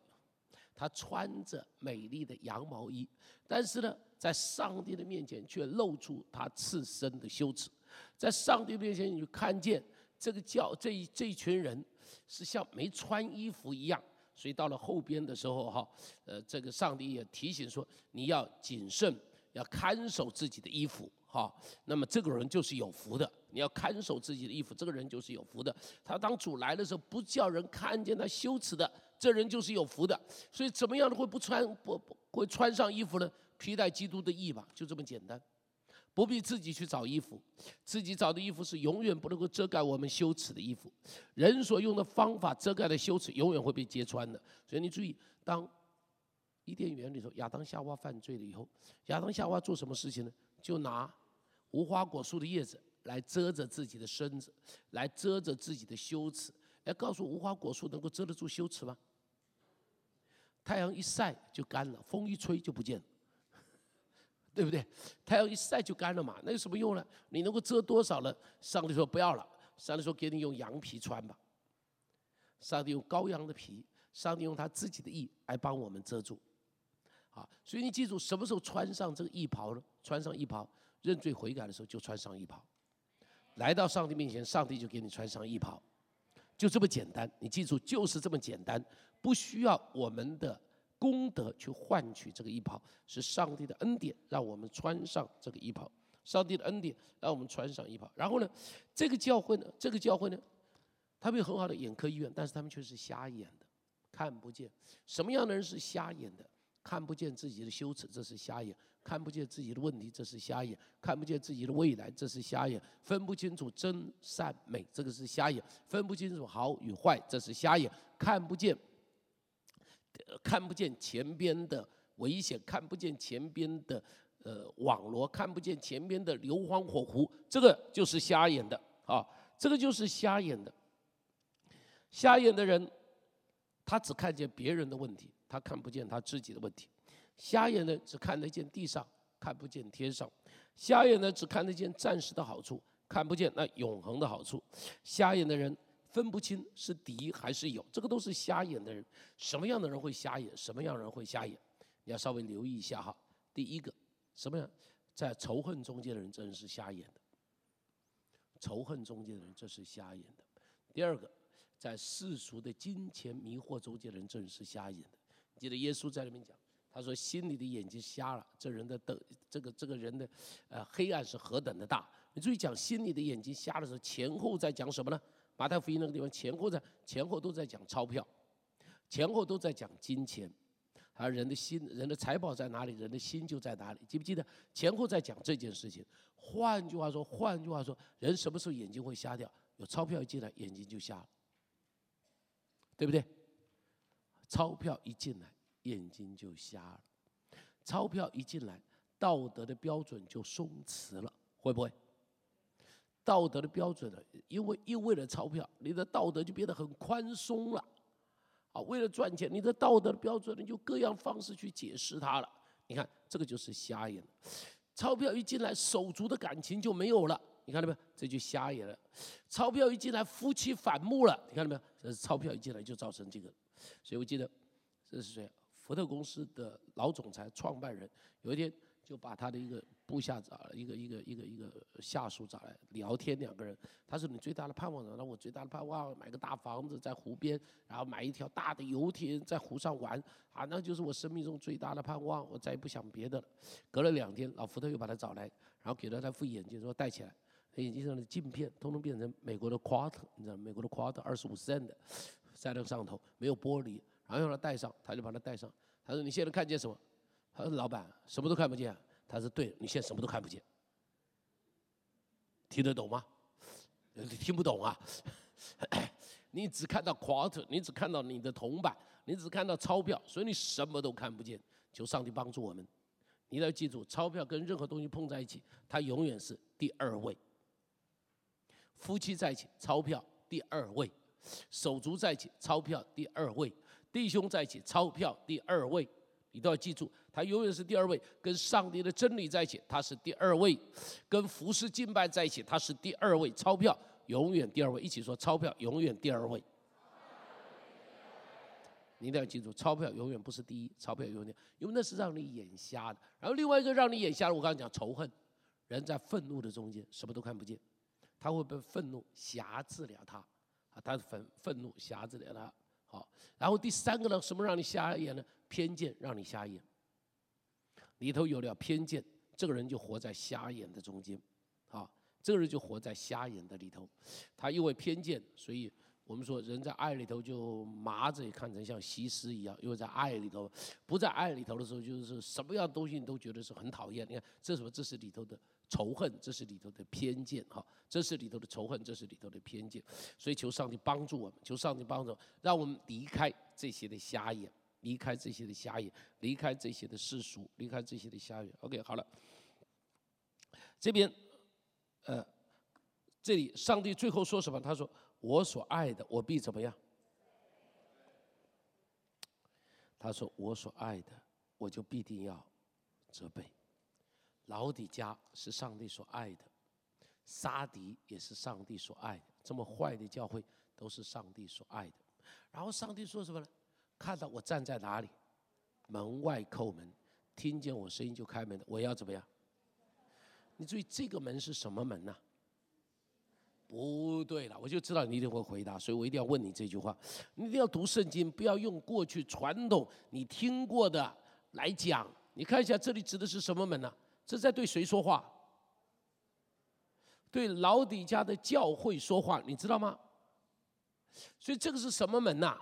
他穿着美丽的羊毛衣，但是呢，在上帝的面前却露出他赤身的羞耻。在上帝面前，你就看见这个教这一这一群人是像没穿衣服一样。所以到了后边的时候，哈，呃，这个上帝也提醒说，你要谨慎，要看守自己的衣服。哈，那么这个人就是有福的。你要看守自己的衣服，这个人就是有福的。他当主来的时候，不叫人看见他羞耻的，这人就是有福的。所以怎么样的会不穿不不会穿上衣服呢？披戴基督的义吧，就这么简单，不必自己去找衣服，自己找的衣服是永远不能够遮盖我们羞耻的衣服。人所用的方法遮盖的羞耻，永远会被揭穿的。所以你注意，当伊甸园里头亚当夏娃犯罪了以后，亚当夏娃做什么事情呢？就拿。无花果树的叶子来遮着自己的身子，来遮着自己的羞耻。来告诉无花果树能够遮得住羞耻吗？太阳一晒就干了，风一吹就不见了，<laughs> 对不对？太阳一晒就干了嘛，那有什么用呢？你能够遮多少呢？上帝说不要了，上帝说给你用羊皮穿吧。上帝用羔羊的皮，上帝用他自己的义来帮我们遮住。啊，所以你记住，什么时候穿上这个衣袍呢？穿上衣袍。认罪悔改的时候就穿上衣袍，来到上帝面前，上帝就给你穿上衣袍，就这么简单。你记住，就是这么简单，不需要我们的功德去换取这个衣袍，是上帝的恩典让我们穿上这个衣袍。上帝的恩典让我们穿上衣袍。然后呢，这个教会呢，这个教会呢，他们有很好的眼科医院，但是他们却是瞎眼的，看不见。什么样的人是瞎眼的？看不见自己的羞耻，这是瞎眼。看不见自己的问题，这是瞎眼；看不见自己的未来，这是瞎眼；分不清楚真善美，这个是瞎眼；分不清楚好与坏，这是瞎眼；看不见，看不见前边的危险，看不见前边的呃网罗，看不见前边的硫磺火湖，这个就是瞎眼的啊！这个就是瞎眼的。瞎眼的人，他只看见别人的问题，他看不见他自己的问题。瞎眼的只看得见地上，看不见天上；瞎眼的只看得见暂时的好处，看不见那永恒的好处。瞎眼的人分不清是敌还是友，这个都是瞎眼的人。什么样的人会瞎眼？什么样的人会瞎眼？你要稍微留意一下哈。第一个，什么样在仇恨中间的人，真是瞎眼的；仇恨中间的人，这是瞎眼的。第二个，在世俗的金钱迷惑中间的人，正是瞎眼的。记得耶稣在里面讲，他说心里的眼睛瞎了，这人的的，这个这个人的呃黑暗是何等的大。你注意讲心里的眼睛瞎的时候，前后在讲什么呢？马太福音那个地方前后在前后都在讲钞票，前后都在讲金钱。而人的心，人的财宝在哪里，人的心就在哪里。记不记得前后在讲这件事情？换句话说，换句话说，人什么时候眼睛会瞎掉？有钞票一进来，眼睛就瞎了，对不对？钞票一进来，眼睛就瞎了；钞票一进来，道德的标准就松弛了，会不会？道德的标准呢？因为因为了钞票，你的道德就变得很宽松了。啊，为了赚钱，你的道德的标准，你就各样方式去解释它了。你看，这个就是瞎眼。钞票一进来，手足的感情就没有了。你看到没有？这就瞎眼了。钞票一进来，夫妻反目了。你看到没有？这是钞票一进来就造成这个。所以我记得，这是谁？福特公司的老总裁、创办人，有一天。就把他的一个部下找了一个一个一个一个下属找来聊天，两个人，他说你最大的盼望呢？那我最大的盼望买个大房子在湖边，然后买一条大的游艇在湖上玩，啊，那就是我生命中最大的盼望，我再也不想别的了。隔了两天，老福特又把他找来，然后给了他副眼镜，说戴起来，眼镜上的镜片通通变成美国的 Quart，你知道美国的 Quart 二十五 cent，在那上头没有玻璃，然后让他戴上，他就把它戴上。他说你现在看见什么？他说：“老板，什么都看不见。”他说：“对，你现在什么都看不见，听得懂吗？听不懂啊？<coughs> 你只看到 quarter，你只看到你的铜板，你只看到钞票，所以你什么都看不见。求上帝帮助我们。你要记住，钞票跟任何东西碰在一起，它永远是第二位。夫妻在一起，钞票第二位；手足在一起，钞票第二位；弟兄在一起，钞票第二位。”你都要记住，他永远是第二位。跟上帝的真理在一起，他是第二位；跟服侍敬拜在一起，他是第二位。钞票永远第二位，一起说：钞票永远第二位。你一定要记住，钞票永远不是第一，钞票永远，因为那是让你眼瞎的。然后另外一个让你眼瞎的，我刚才讲仇恨，人在愤怒的中间什么都看不见，他会被愤怒辖制了他，啊，他愤愤怒辖制了他。好，然后第三个呢，什么让你瞎眼呢？偏见让你瞎眼。里头有了偏见，这个人就活在瞎眼的中间。啊，这个人就活在瞎眼的里头。他因为偏见，所以我们说人在爱里头就麻着，也看成像西施一样。因为在爱里头，不在爱里头的时候，就是什么样东西你都觉得是很讨厌。你看，这是什么？这是里头的。仇恨，这是里头的偏见，哈，这是里头的仇恨，这是里头的偏见，所以求上帝帮助我们，求上帝帮助，让我们离开这些的瞎眼，离开这些的瞎眼，离开这些的世俗，离开这些的瞎眼。OK，好了，这边，呃，这里上帝最后说什么？他说：“我所爱的，我必怎么样？”他说：“我所爱的，我就必定要责备。”老底家是上帝所爱的，沙迪也是上帝所爱的。这么坏的教会都是上帝所爱的。然后上帝说什么呢？看到我站在哪里，门外叩门，听见我声音就开门的，我要怎么样？你注意这个门是什么门呢？不对了，我就知道你一定会回答，所以我一定要问你这句话。你一定要读圣经，不要用过去传统你听过的来讲。你看一下这里指的是什么门呢？这在对谁说话？对老底家的教会说话，你知道吗？所以这个是什么门呐？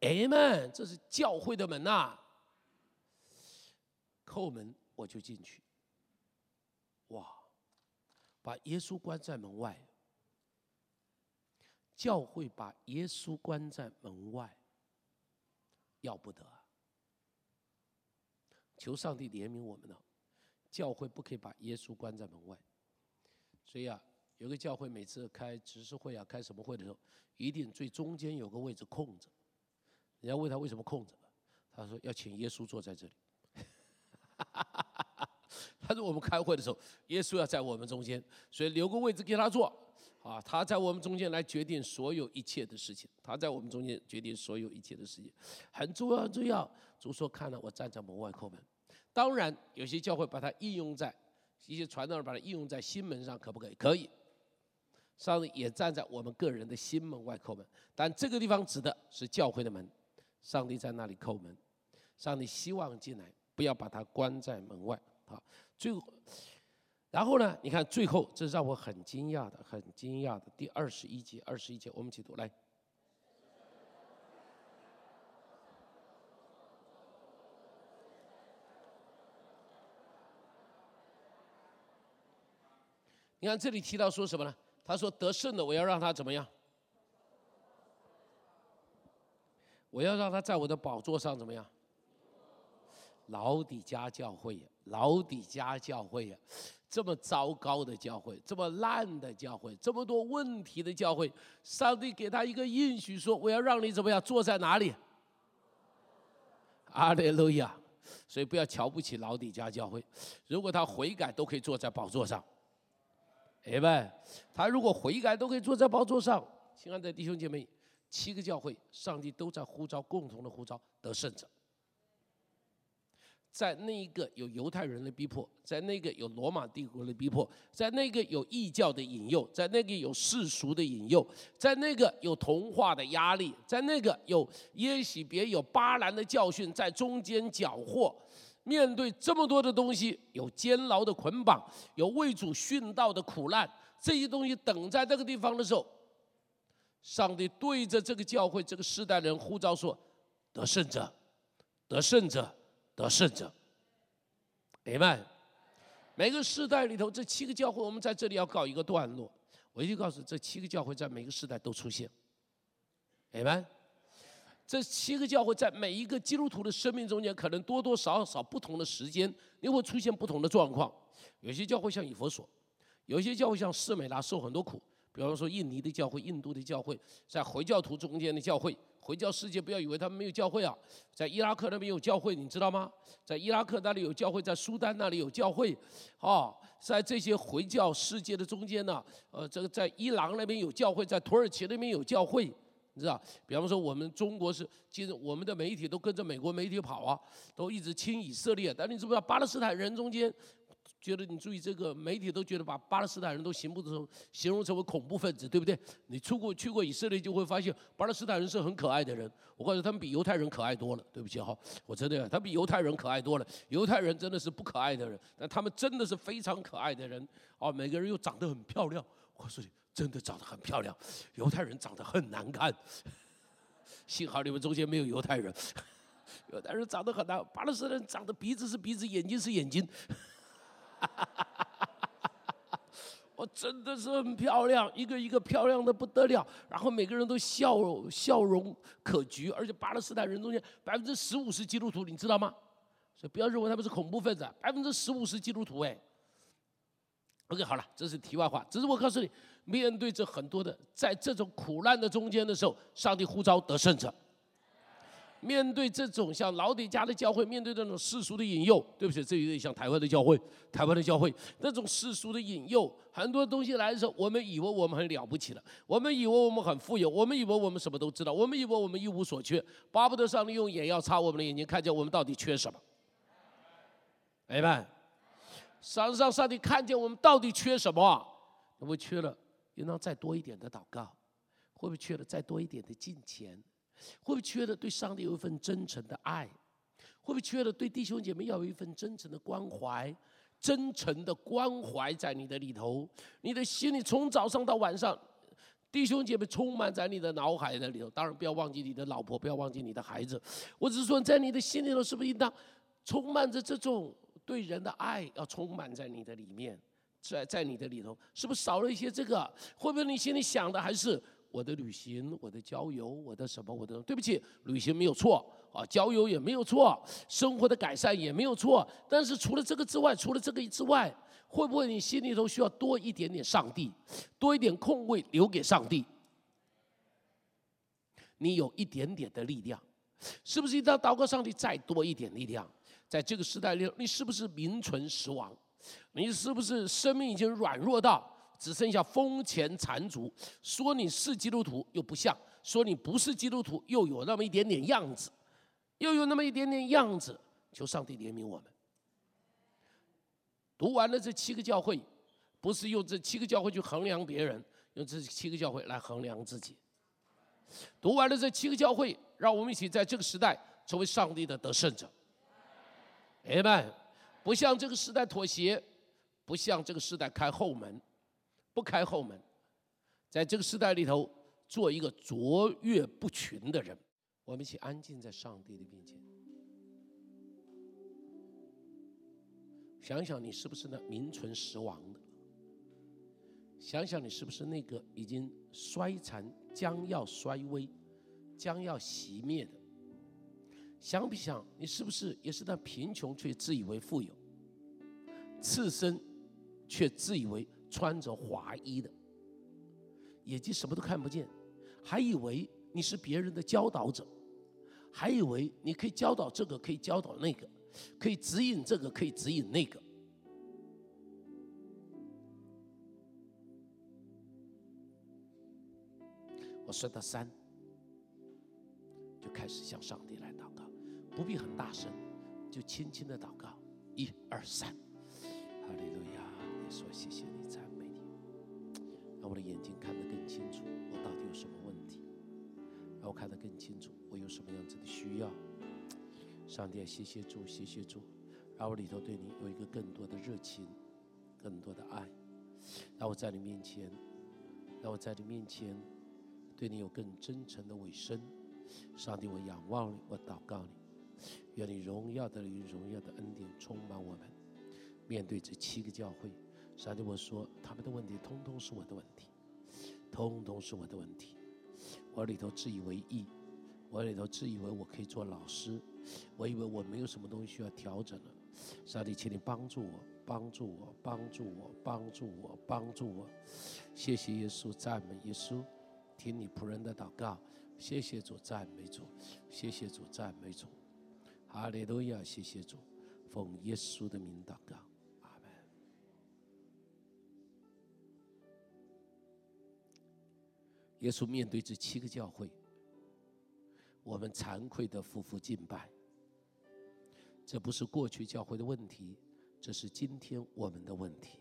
哎们，这是教会的门呐！叩门我就进去。哇，把耶稣关在门外，教会把耶稣关在门外，要不得。求上帝怜悯我们呢，教会不可以把耶稣关在门外。所以啊，有个教会每次开执事会啊，开什么会的时候，一定最中间有个位置空着。人家问他为什么空着，他说要请耶稣坐在这里。他说我们开会的时候，耶稣要在我们中间，所以留个位置给他坐。啊，他在我们中间来决定所有一切的事情，他在我们中间决定所有一切的事情，很重要很重要。主说看了我站在门外叩门，当然有些教会把它应用在一些传道人把它应用在心门上，可不可以？可以。上帝也站在我们个人的心门外叩门，但这个地方指的是教会的门。上帝在那里叩门，上帝希望进来，不要把他关在门外。好，最后，然后呢？你看最后，这让我很惊讶的，很惊讶的。第二十一节，二十一节，我们一起读来。你看这里提到说什么呢？他说得胜的，我要让他怎么样？我要让他在我的宝座上怎么样？老底家教会，老底家教会呀，这么糟糕的教会，这么烂的教会，这么多问题的教会，上帝给他一个应许，说我要让你怎么样？坐在哪里？阿利路亚！所以不要瞧不起老底家教会，如果他悔改，都可以坐在宝座上。哎们，他如果悔改都可以坐在宝座上。亲爱的弟兄姐妹，七个教会，上帝都在呼召，共同的呼召得胜者。在那一个有犹太人的逼迫，在那个有罗马帝国的逼迫，在那个有异教的引诱，在那个有世俗的引诱，在那个有童话的压力，在那个有耶喜别有巴兰的教训在中间缴获。面对这么多的东西，有监牢的捆绑，有为主殉道的苦难，这些东西等在这个地方的时候，上帝对着这个教会、这个世代人呼召说：“得胜者，得胜者，得胜者。”明白？每个世代里头，这七个教会，我们在这里要告一个段落。我一定告诉这七个教会在每个时代都出现。明白？这七个教会在每一个基督徒的生命中间，可能多多少少不同的时间，又会出现不同的状况。有些教会像以佛所，有些教会像士美拉受很多苦。比方说印尼的教会、印度的教会，在回教徒中间的教会，回教世界不要以为他们没有教会啊，在伊拉克那边有教会，你知道吗？在伊拉克那里有教会，在苏丹那里有教会，啊，在这些回教世界的中间呢，呃，这个在伊朗那边有教会，在土耳其那边有教会。你知道，比方说我们中国是，其实我们的媒体都跟着美国媒体跑啊，都一直亲以色列。但你知不知道，巴勒斯坦人中间，觉得你注意这个媒体都觉得把巴勒斯坦人都形不成形容成为恐怖分子，对不对？你出过去过以色列，就会发现巴勒斯坦人是很可爱的人。我告诉他们比犹太人可爱多了。对不起哈，我真的，他比犹太人可爱多了。犹太人真的是不可爱的人，但他们真的是非常可爱的人。哦，每个人又长得很漂亮。我告诉你。真的长得很漂亮，犹太人长得很难看。幸好你们中间没有犹太人，犹太人长得很难，巴勒斯坦人长得鼻子是鼻子，眼睛是眼睛。哈哈哈我真的是很漂亮，一个一个漂亮的不得了，然后每个人都笑笑容可掬，而且巴勒斯坦人中间百分之十五是基督徒，你知道吗？所以不要认为他们是恐怖分子，百分之十五是基督徒哎。OK，好了，这是题外话。只是我告诉你，面对着很多的，在这种苦难的中间的时候，上帝呼召得胜者。面对这种像老底家的教会，面对这种世俗的引诱，对不起，这有点像台湾的教会。台湾的教会那种世俗的引诱，很多东西来的时候，我们以为我们很了不起了，我们以为我们很富有，我们以为我们什么都知道，我们以为我们一无所缺，巴不得上帝用眼药擦我们的眼睛，看见我们到底缺什么。明白？上上上帝看见我们到底缺什么？会不会缺了？应当再多一点的祷告？会不会缺了再多一点的金钱？会不会缺了对上帝有一份真诚的爱？会不会缺了对弟兄姐妹要有一份真诚的关怀？真诚的关怀在你的里头，你的心里从早上到晚上，弟兄姐妹充满在你的脑海的里头。当然不要忘记你的老婆，不要忘记你的孩子。我只是说，在你的心里头，是不是应当充满着这种？对人的爱要充满在你的里面，在在你的里头，是不是少了一些这个？会不会你心里想的还是我的旅行、我的郊游、我的什么？我的对不起，旅行没有错啊，郊游也没有错，生活的改善也没有错。但是除了这个之外，除了这个之外，会不会你心里头需要多一点点上帝，多一点空位留给上帝？你有一点点的力量，是不是一定要祷告上帝再多一点力量？在这个时代里，你是不是名存实亡？你是不是生命已经软弱到只剩下风前残烛？说你是基督徒又不像，说你不是基督徒又有那么一点点样子，又有那么一点点样子。求上帝怜悯我们。读完了这七个教会，不是用这七个教会去衡量别人，用这七个教会来衡量自己。读完了这七个教会，让我们一起在这个时代成为上帝的得胜者。哎们，不向这个时代妥协，不向这个时代开后门，不开后门，在这个时代里头做一个卓越不群的人。我们一起安静在上帝的面前，想想你是不是那名存实亡的？想想你是不是那个已经衰残、将要衰微、将要熄灭的？想不想你是不是也是那贫穷却自以为富有、赤身却自以为穿着华衣的？眼睛什么都看不见，还以为你是别人的教导者，还以为你可以教导这个，可以教导那个，可以指引这个，可以指引那个。我算到三，就开始向上帝来祷告，不必很大声，就轻轻的祷告。一二三，哈利路亚！耶稣，谢谢你，在，让我的眼睛看得更清楚，我到底有什么问题？让我看得更清楚，我有什么样子的需要？上帝，谢谢主，谢谢主，让我里头对你有一个更多的热情，更多的爱，让我在你面前，让我在你面前。对你有更真诚的尾声，上帝，我仰望你，我祷告你，愿你荣耀的灵、荣耀的恩典充满我们。面对这七个教会，上帝，我说他们的问题通通是我的问题，通通是我的问题。我里头自以为意，我里头自以为我可以做老师，我以为我没有什么东西需要调整了。上帝，请你帮助我，帮助我，帮助我，帮助我，帮助我。谢谢耶稣，赞美耶稣。听你仆人的祷告，谢谢主，赞美主，谢谢主，赞美主，哈利路亚，谢谢主，奉耶稣的名祷告，耶稣面对这七个教会，我们惭愧的夫妇敬拜，这不是过去教会的问题，这是今天我们的问题。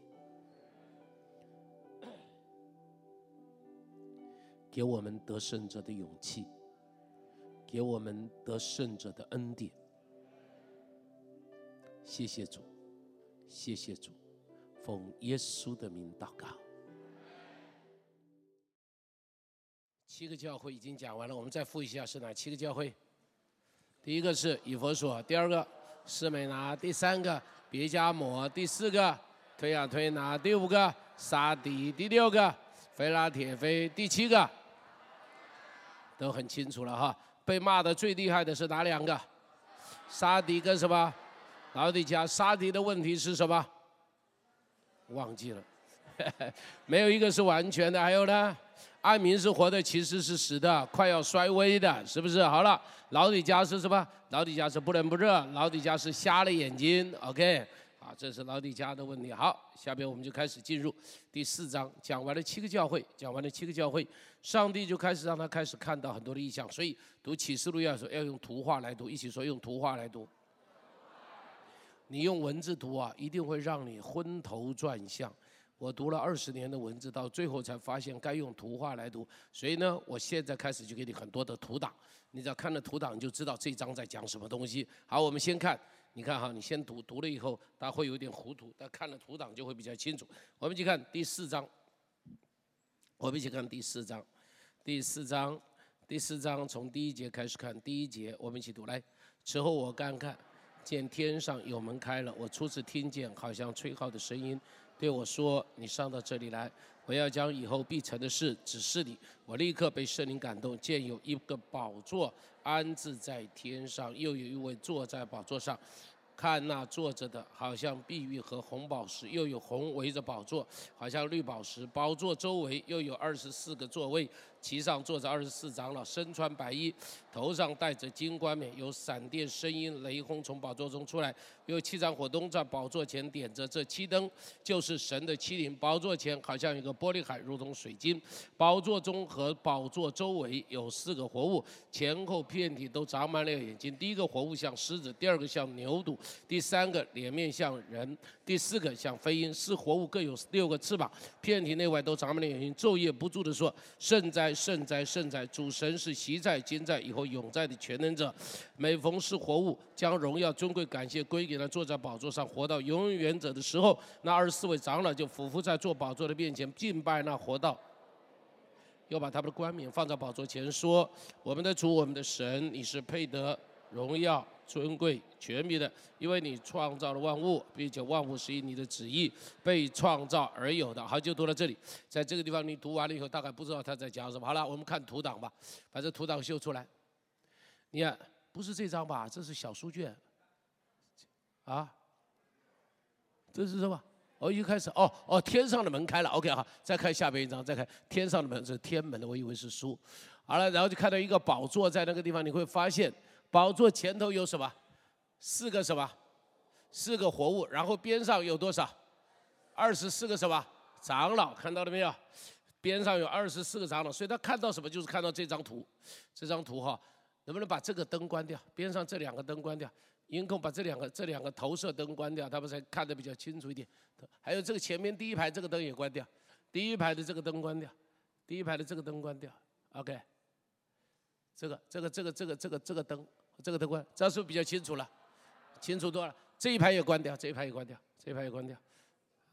给我们得胜者的勇气，给我们得胜者的恩典。谢谢主，谢谢主，奉耶稣的名祷告。七个教会已经讲完了，我们再复一下是哪七个教会？第一个是以佛所，第二个是美拿，第三个别加摩，第四个推亚推拿，第五个沙迪，第六个菲拉铁菲，第七个。都很清楚了哈，被骂的最厉害的是哪两个？沙迪跟什么？老底家。沙迪的问题是什么？忘记了，<laughs> 没有一个是完全的。还有呢？爱民是活的，其实是死的，快要衰微的，是不是？好了，老底家是什么？老底家是不冷不热，老底家是瞎了眼睛。OK。啊，这是老底家的问题。好，下边我们就开始进入第四章，讲完了七个教会，讲完了七个教会，上帝就开始让他开始看到很多的意象。所以读启示录要说要用图画来读，一起说用图画来读。你用文字读啊，一定会让你昏头转向。我读了二十年的文字，到最后才发现该用图画来读。所以呢，我现在开始就给你很多的图档，你只要看了图档，你就知道这章在讲什么东西。好，我们先看。你看哈，你先读读了以后，他会有点糊涂，但看了图档就会比较清楚。我们一起看第四章，我们一起看第四章，第四章，第四章从第一节开始看，第一节我们一起读来。此后我观看，见天上有门开了，我初次听见好像吹号的声音，对我说：“你上到这里来，我要将以后必成的事指示你。”我立刻被圣灵感动，见有一个宝座。安置在天上，又有一位坐在宝座上。看那坐着的，好像碧玉和红宝石，又有红围着宝座，好像绿宝石。宝座周围又有二十四个座位。其上坐着二十四长老，身穿白衣，头上戴着金冠冕，有闪电、声音、雷轰从宝座中出来。有七盏火灯在宝座前点着，这七灯就是神的七灵。宝座前好像一个玻璃海，如同水晶。宝座中和宝座周围有四个活物，前后遍体都长满了眼睛。第一个活物像狮子，第二个像牛犊，第三个脸面像人，第四个像飞鹰。四活物各有六个翅膀，遍体内外都长满了眼睛，昼夜不住的说：圣哉！圣在，圣在。主神是昔在、今在、以后永在的全能者。每逢是活物，将荣耀、尊贵、感谢归给他坐在宝座上活到永远者的时候，那二十四位长老就俯伏在坐宝座的面前敬拜那活道，又把他们的冠冕放在宝座前，说：“我们的主，我们的神，你是配得荣耀。”尊贵、全名的，因为你创造了万物，并且万物是以你的旨意被创造而有的。好，就读到这里。在这个地方，你读完了以后，大概不知道他在讲什么。好了，我们看图档吧，把这图档秀出来。你看，不是这张吧？这是小书卷。啊？这是什么？哦，一开始，哦哦，天上的门开了。OK，好，再看下边一张，再看天上的门是天门的，我以为是书。好了，然后就看到一个宝座在那个地方，你会发现。宝座前头有什么？四个什么？四个活物，然后边上有多少？二十四个什么？长老，看到了没有？边上有二十四个长老，所以他看到什么就是看到这张图。这张图哈，能不能把这个灯关掉？边上这两个灯关掉，音控把这两个这两个投射灯关掉，他们才看得比较清楚一点。还有这个前面第一排这个灯也关掉，第一排的这个灯关掉，第一排的这个灯关掉。OK，这个这个这个这个这个这个灯。这个灯关，这样是不是比较清楚了？清楚多了。这一排也关掉，这一排也关掉，这一排也关掉，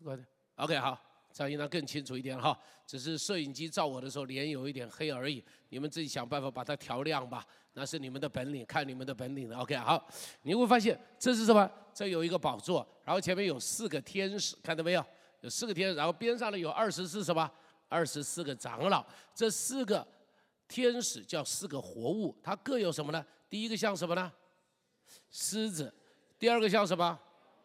关掉。OK，好，这样应当更清楚一点哈。只是摄影机照我的时候脸有一点黑而已，你们自己想办法把它调亮吧，那是你们的本领，看你们的本领了。OK，好，你会发现这是什么？这有一个宝座，然后前面有四个天使，看到没有？有四个天使，然后边上呢有二十四什么？二十四个长老。这四个天使叫四个活物，它各有什么呢？第一个像什么呢？狮子。第二个像什么？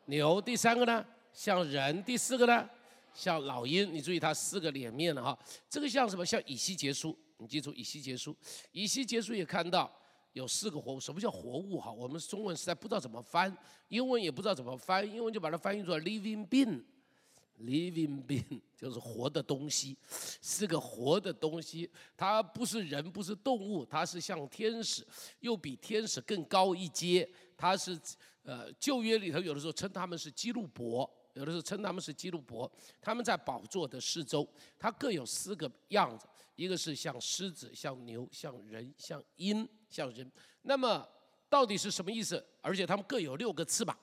牛。第三个呢？像人。第四个呢？像老鹰。你注意它四个脸面了哈。这个像什么？像以西结书。你记住以西结书。以西结书也看到有四个活物。什么叫活物哈？我们中文实在不知道怎么翻，英文也不知道怎么翻，英文就把它翻译作 living being。Living being <laughs> 就是活的东西，是个活的东西。它不是人，不是动物，它是像天使，又比天使更高一阶。它是呃旧约里头有的时候称他们是基路伯，有的时候称他们是基路伯。他们在宝座的四周，它各有四个样子：一个是像狮子，像牛，像人，像鹰，像人。那么到底是什么意思？而且他们各有六个翅膀。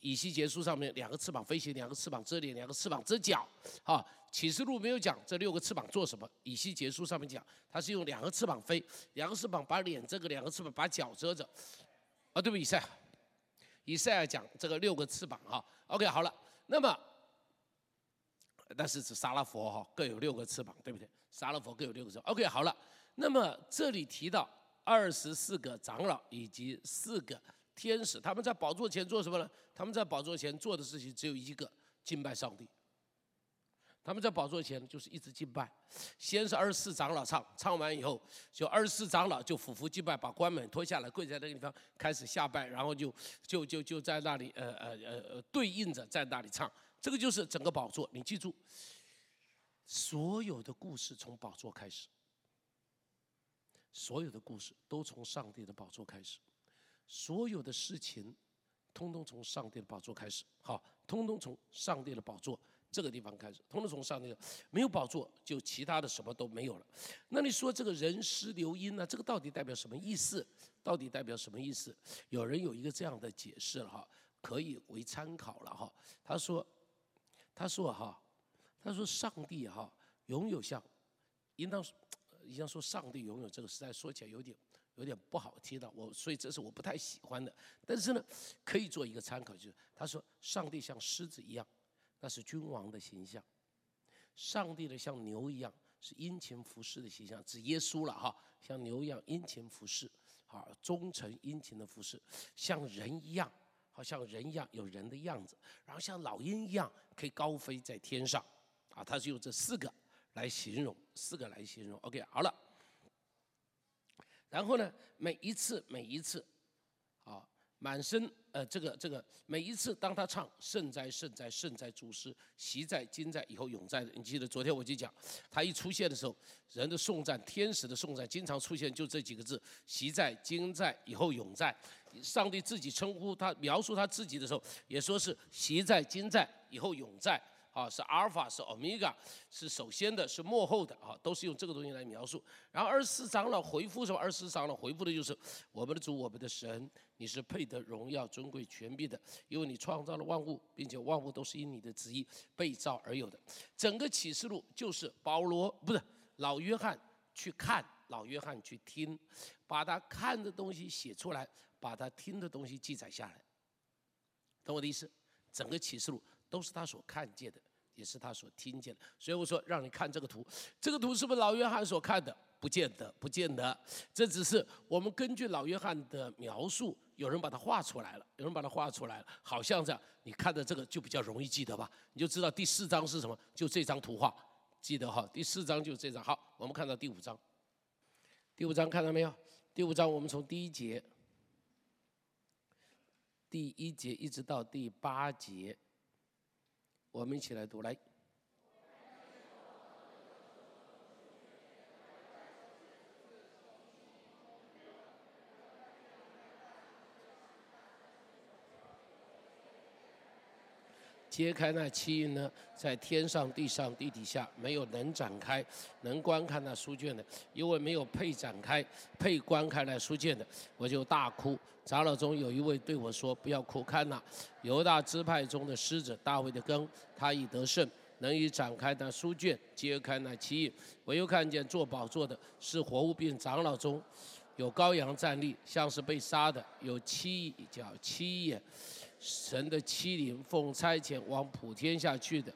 以西结书上面两个翅膀飞行，两个翅膀遮脸，两个翅膀遮脚。好，启示录没有讲这六个翅膀做什么。以西结书上面讲，它是用两个翅膀飞，两个翅膀把脸遮着，两个翅膀把脚遮着。啊，对不？以赛，以赛亚讲这个六个翅膀哈。OK，好了，那么，但是指沙拉佛哈各有六个翅膀，对不对？沙拉佛各有六个翅膀。OK，好了，那么这里提到二十四个长老以及四个。天使他们在宝座前做什么呢？他们在宝座前做的事情只有一个，敬拜上帝。他们在宝座前就是一直敬拜。先是二十四长老唱，唱完以后，就二十四长老就俯伏敬拜，把冠冕脱下来，跪在那个地方开始下拜，然后就就就就在那里呃呃呃呃对应着在那里唱。这个就是整个宝座，你记住，所有的故事从宝座开始，所有的故事都从上帝的宝座开始。所有的事情，通通从上帝的宝座开始，好，通通从上帝的宝座这个地方开始，通通从上帝的，没有宝座，就其他的什么都没有了。那你说这个人师流音呢？这个到底代表什么意思？到底代表什么意思？有人有一个这样的解释了哈，可以为参考了哈。他说，他说哈，他说上帝哈拥有像，应当，应当说上帝拥有这个时代，说起来有点。有点不好听的，我所以这是我不太喜欢的。但是呢，可以做一个参考，就是他说上帝像狮子一样，那是君王的形象；上帝的像牛一样，是殷勤服侍的形象，指耶稣了哈，像牛一样殷勤服侍，好忠诚殷勤的服侍；像人一样，好像人一样有人的样子；然后像老鹰一样可以高飞在天上，啊，他是用这四个来形容，四个来形容。OK，好了。然后呢，每一次每一次，啊，满身呃这个这个每一次当他唱圣哉圣哉圣哉主师，习在今在以后永在的，你记得昨天我就讲，他一出现的时候，人的颂赞，天使的颂赞，经常出现就这几个字，习在今在以后永在。上帝自己称呼他描述他自己的时候，也说是习在今在以后永在。啊，是阿尔法，是欧米伽，是首先的，是幕后的啊，都是用这个东西来描述。然后二十四长老回复什么？二十四长老回复的就是我们的主，我们的神，你是配得荣耀、尊贵、权柄的，因为你创造了万物，并且万物都是因你的旨意被造而有的。整个启示录就是保罗不是老约翰去看，老约翰去听，把他看的东西写出来，把他听的东西记载下来。懂我的意思？整个启示录都是他所看见的。也是他所听见的，所以我说让你看这个图，这个图是不是老约翰所看的？不见得，不见得，这只是我们根据老约翰的描述，有人把它画出来了，有人把它画出来了，好像这样，你看的这个就比较容易记得吧？你就知道第四章是什么，就这张图画，记得哈，第四章就是这张。好，我们看到第五章，第五章看到没有？第五章我们从第一节，第一节一直到第八节。我们一起来读来。揭开那七印呢，在天上、地上、地底下，没有能展开、能观看那书卷的，因为没有配展开、配观看那书卷的，我就大哭。长老中有一位对我说：“不要哭，看呐，犹大支派中的狮子大卫的根，他已得胜，能以展开那书卷，揭开那七印。我又看见做宝座的是活物，并长老中有羔羊站立，像是被杀的，有七角七眼。”神的欺凌奉差遣往普天下去的，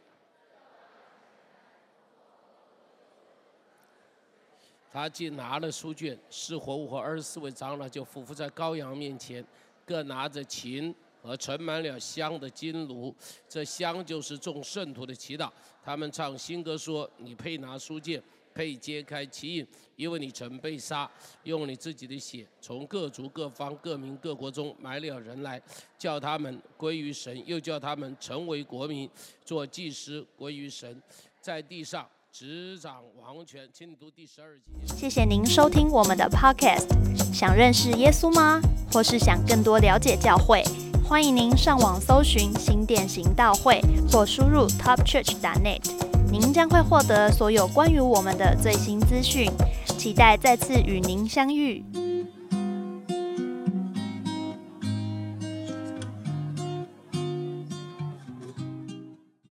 他既拿了书卷，是活物和二十四位长老就匍匐在羔羊面前，各拿着琴和盛满了香的金炉，这香就是众圣徒的祈祷。他们唱新歌说：“你配拿书卷。”可以揭开其印，因为你曾被杀，用你自己的血从各族各方各民各国中买了人来，叫他们归于神，又叫他们成为国民，做祭司归于神，在地上执掌王权。请你读第十二节。谢谢您收听我们的 Podcast。想认识耶稣吗？或是想更多了解教会？欢迎您上网搜寻新店行道会，或输入 topchurch.net。您将会获得所有关于我们的最新资讯，期待再次与您相遇。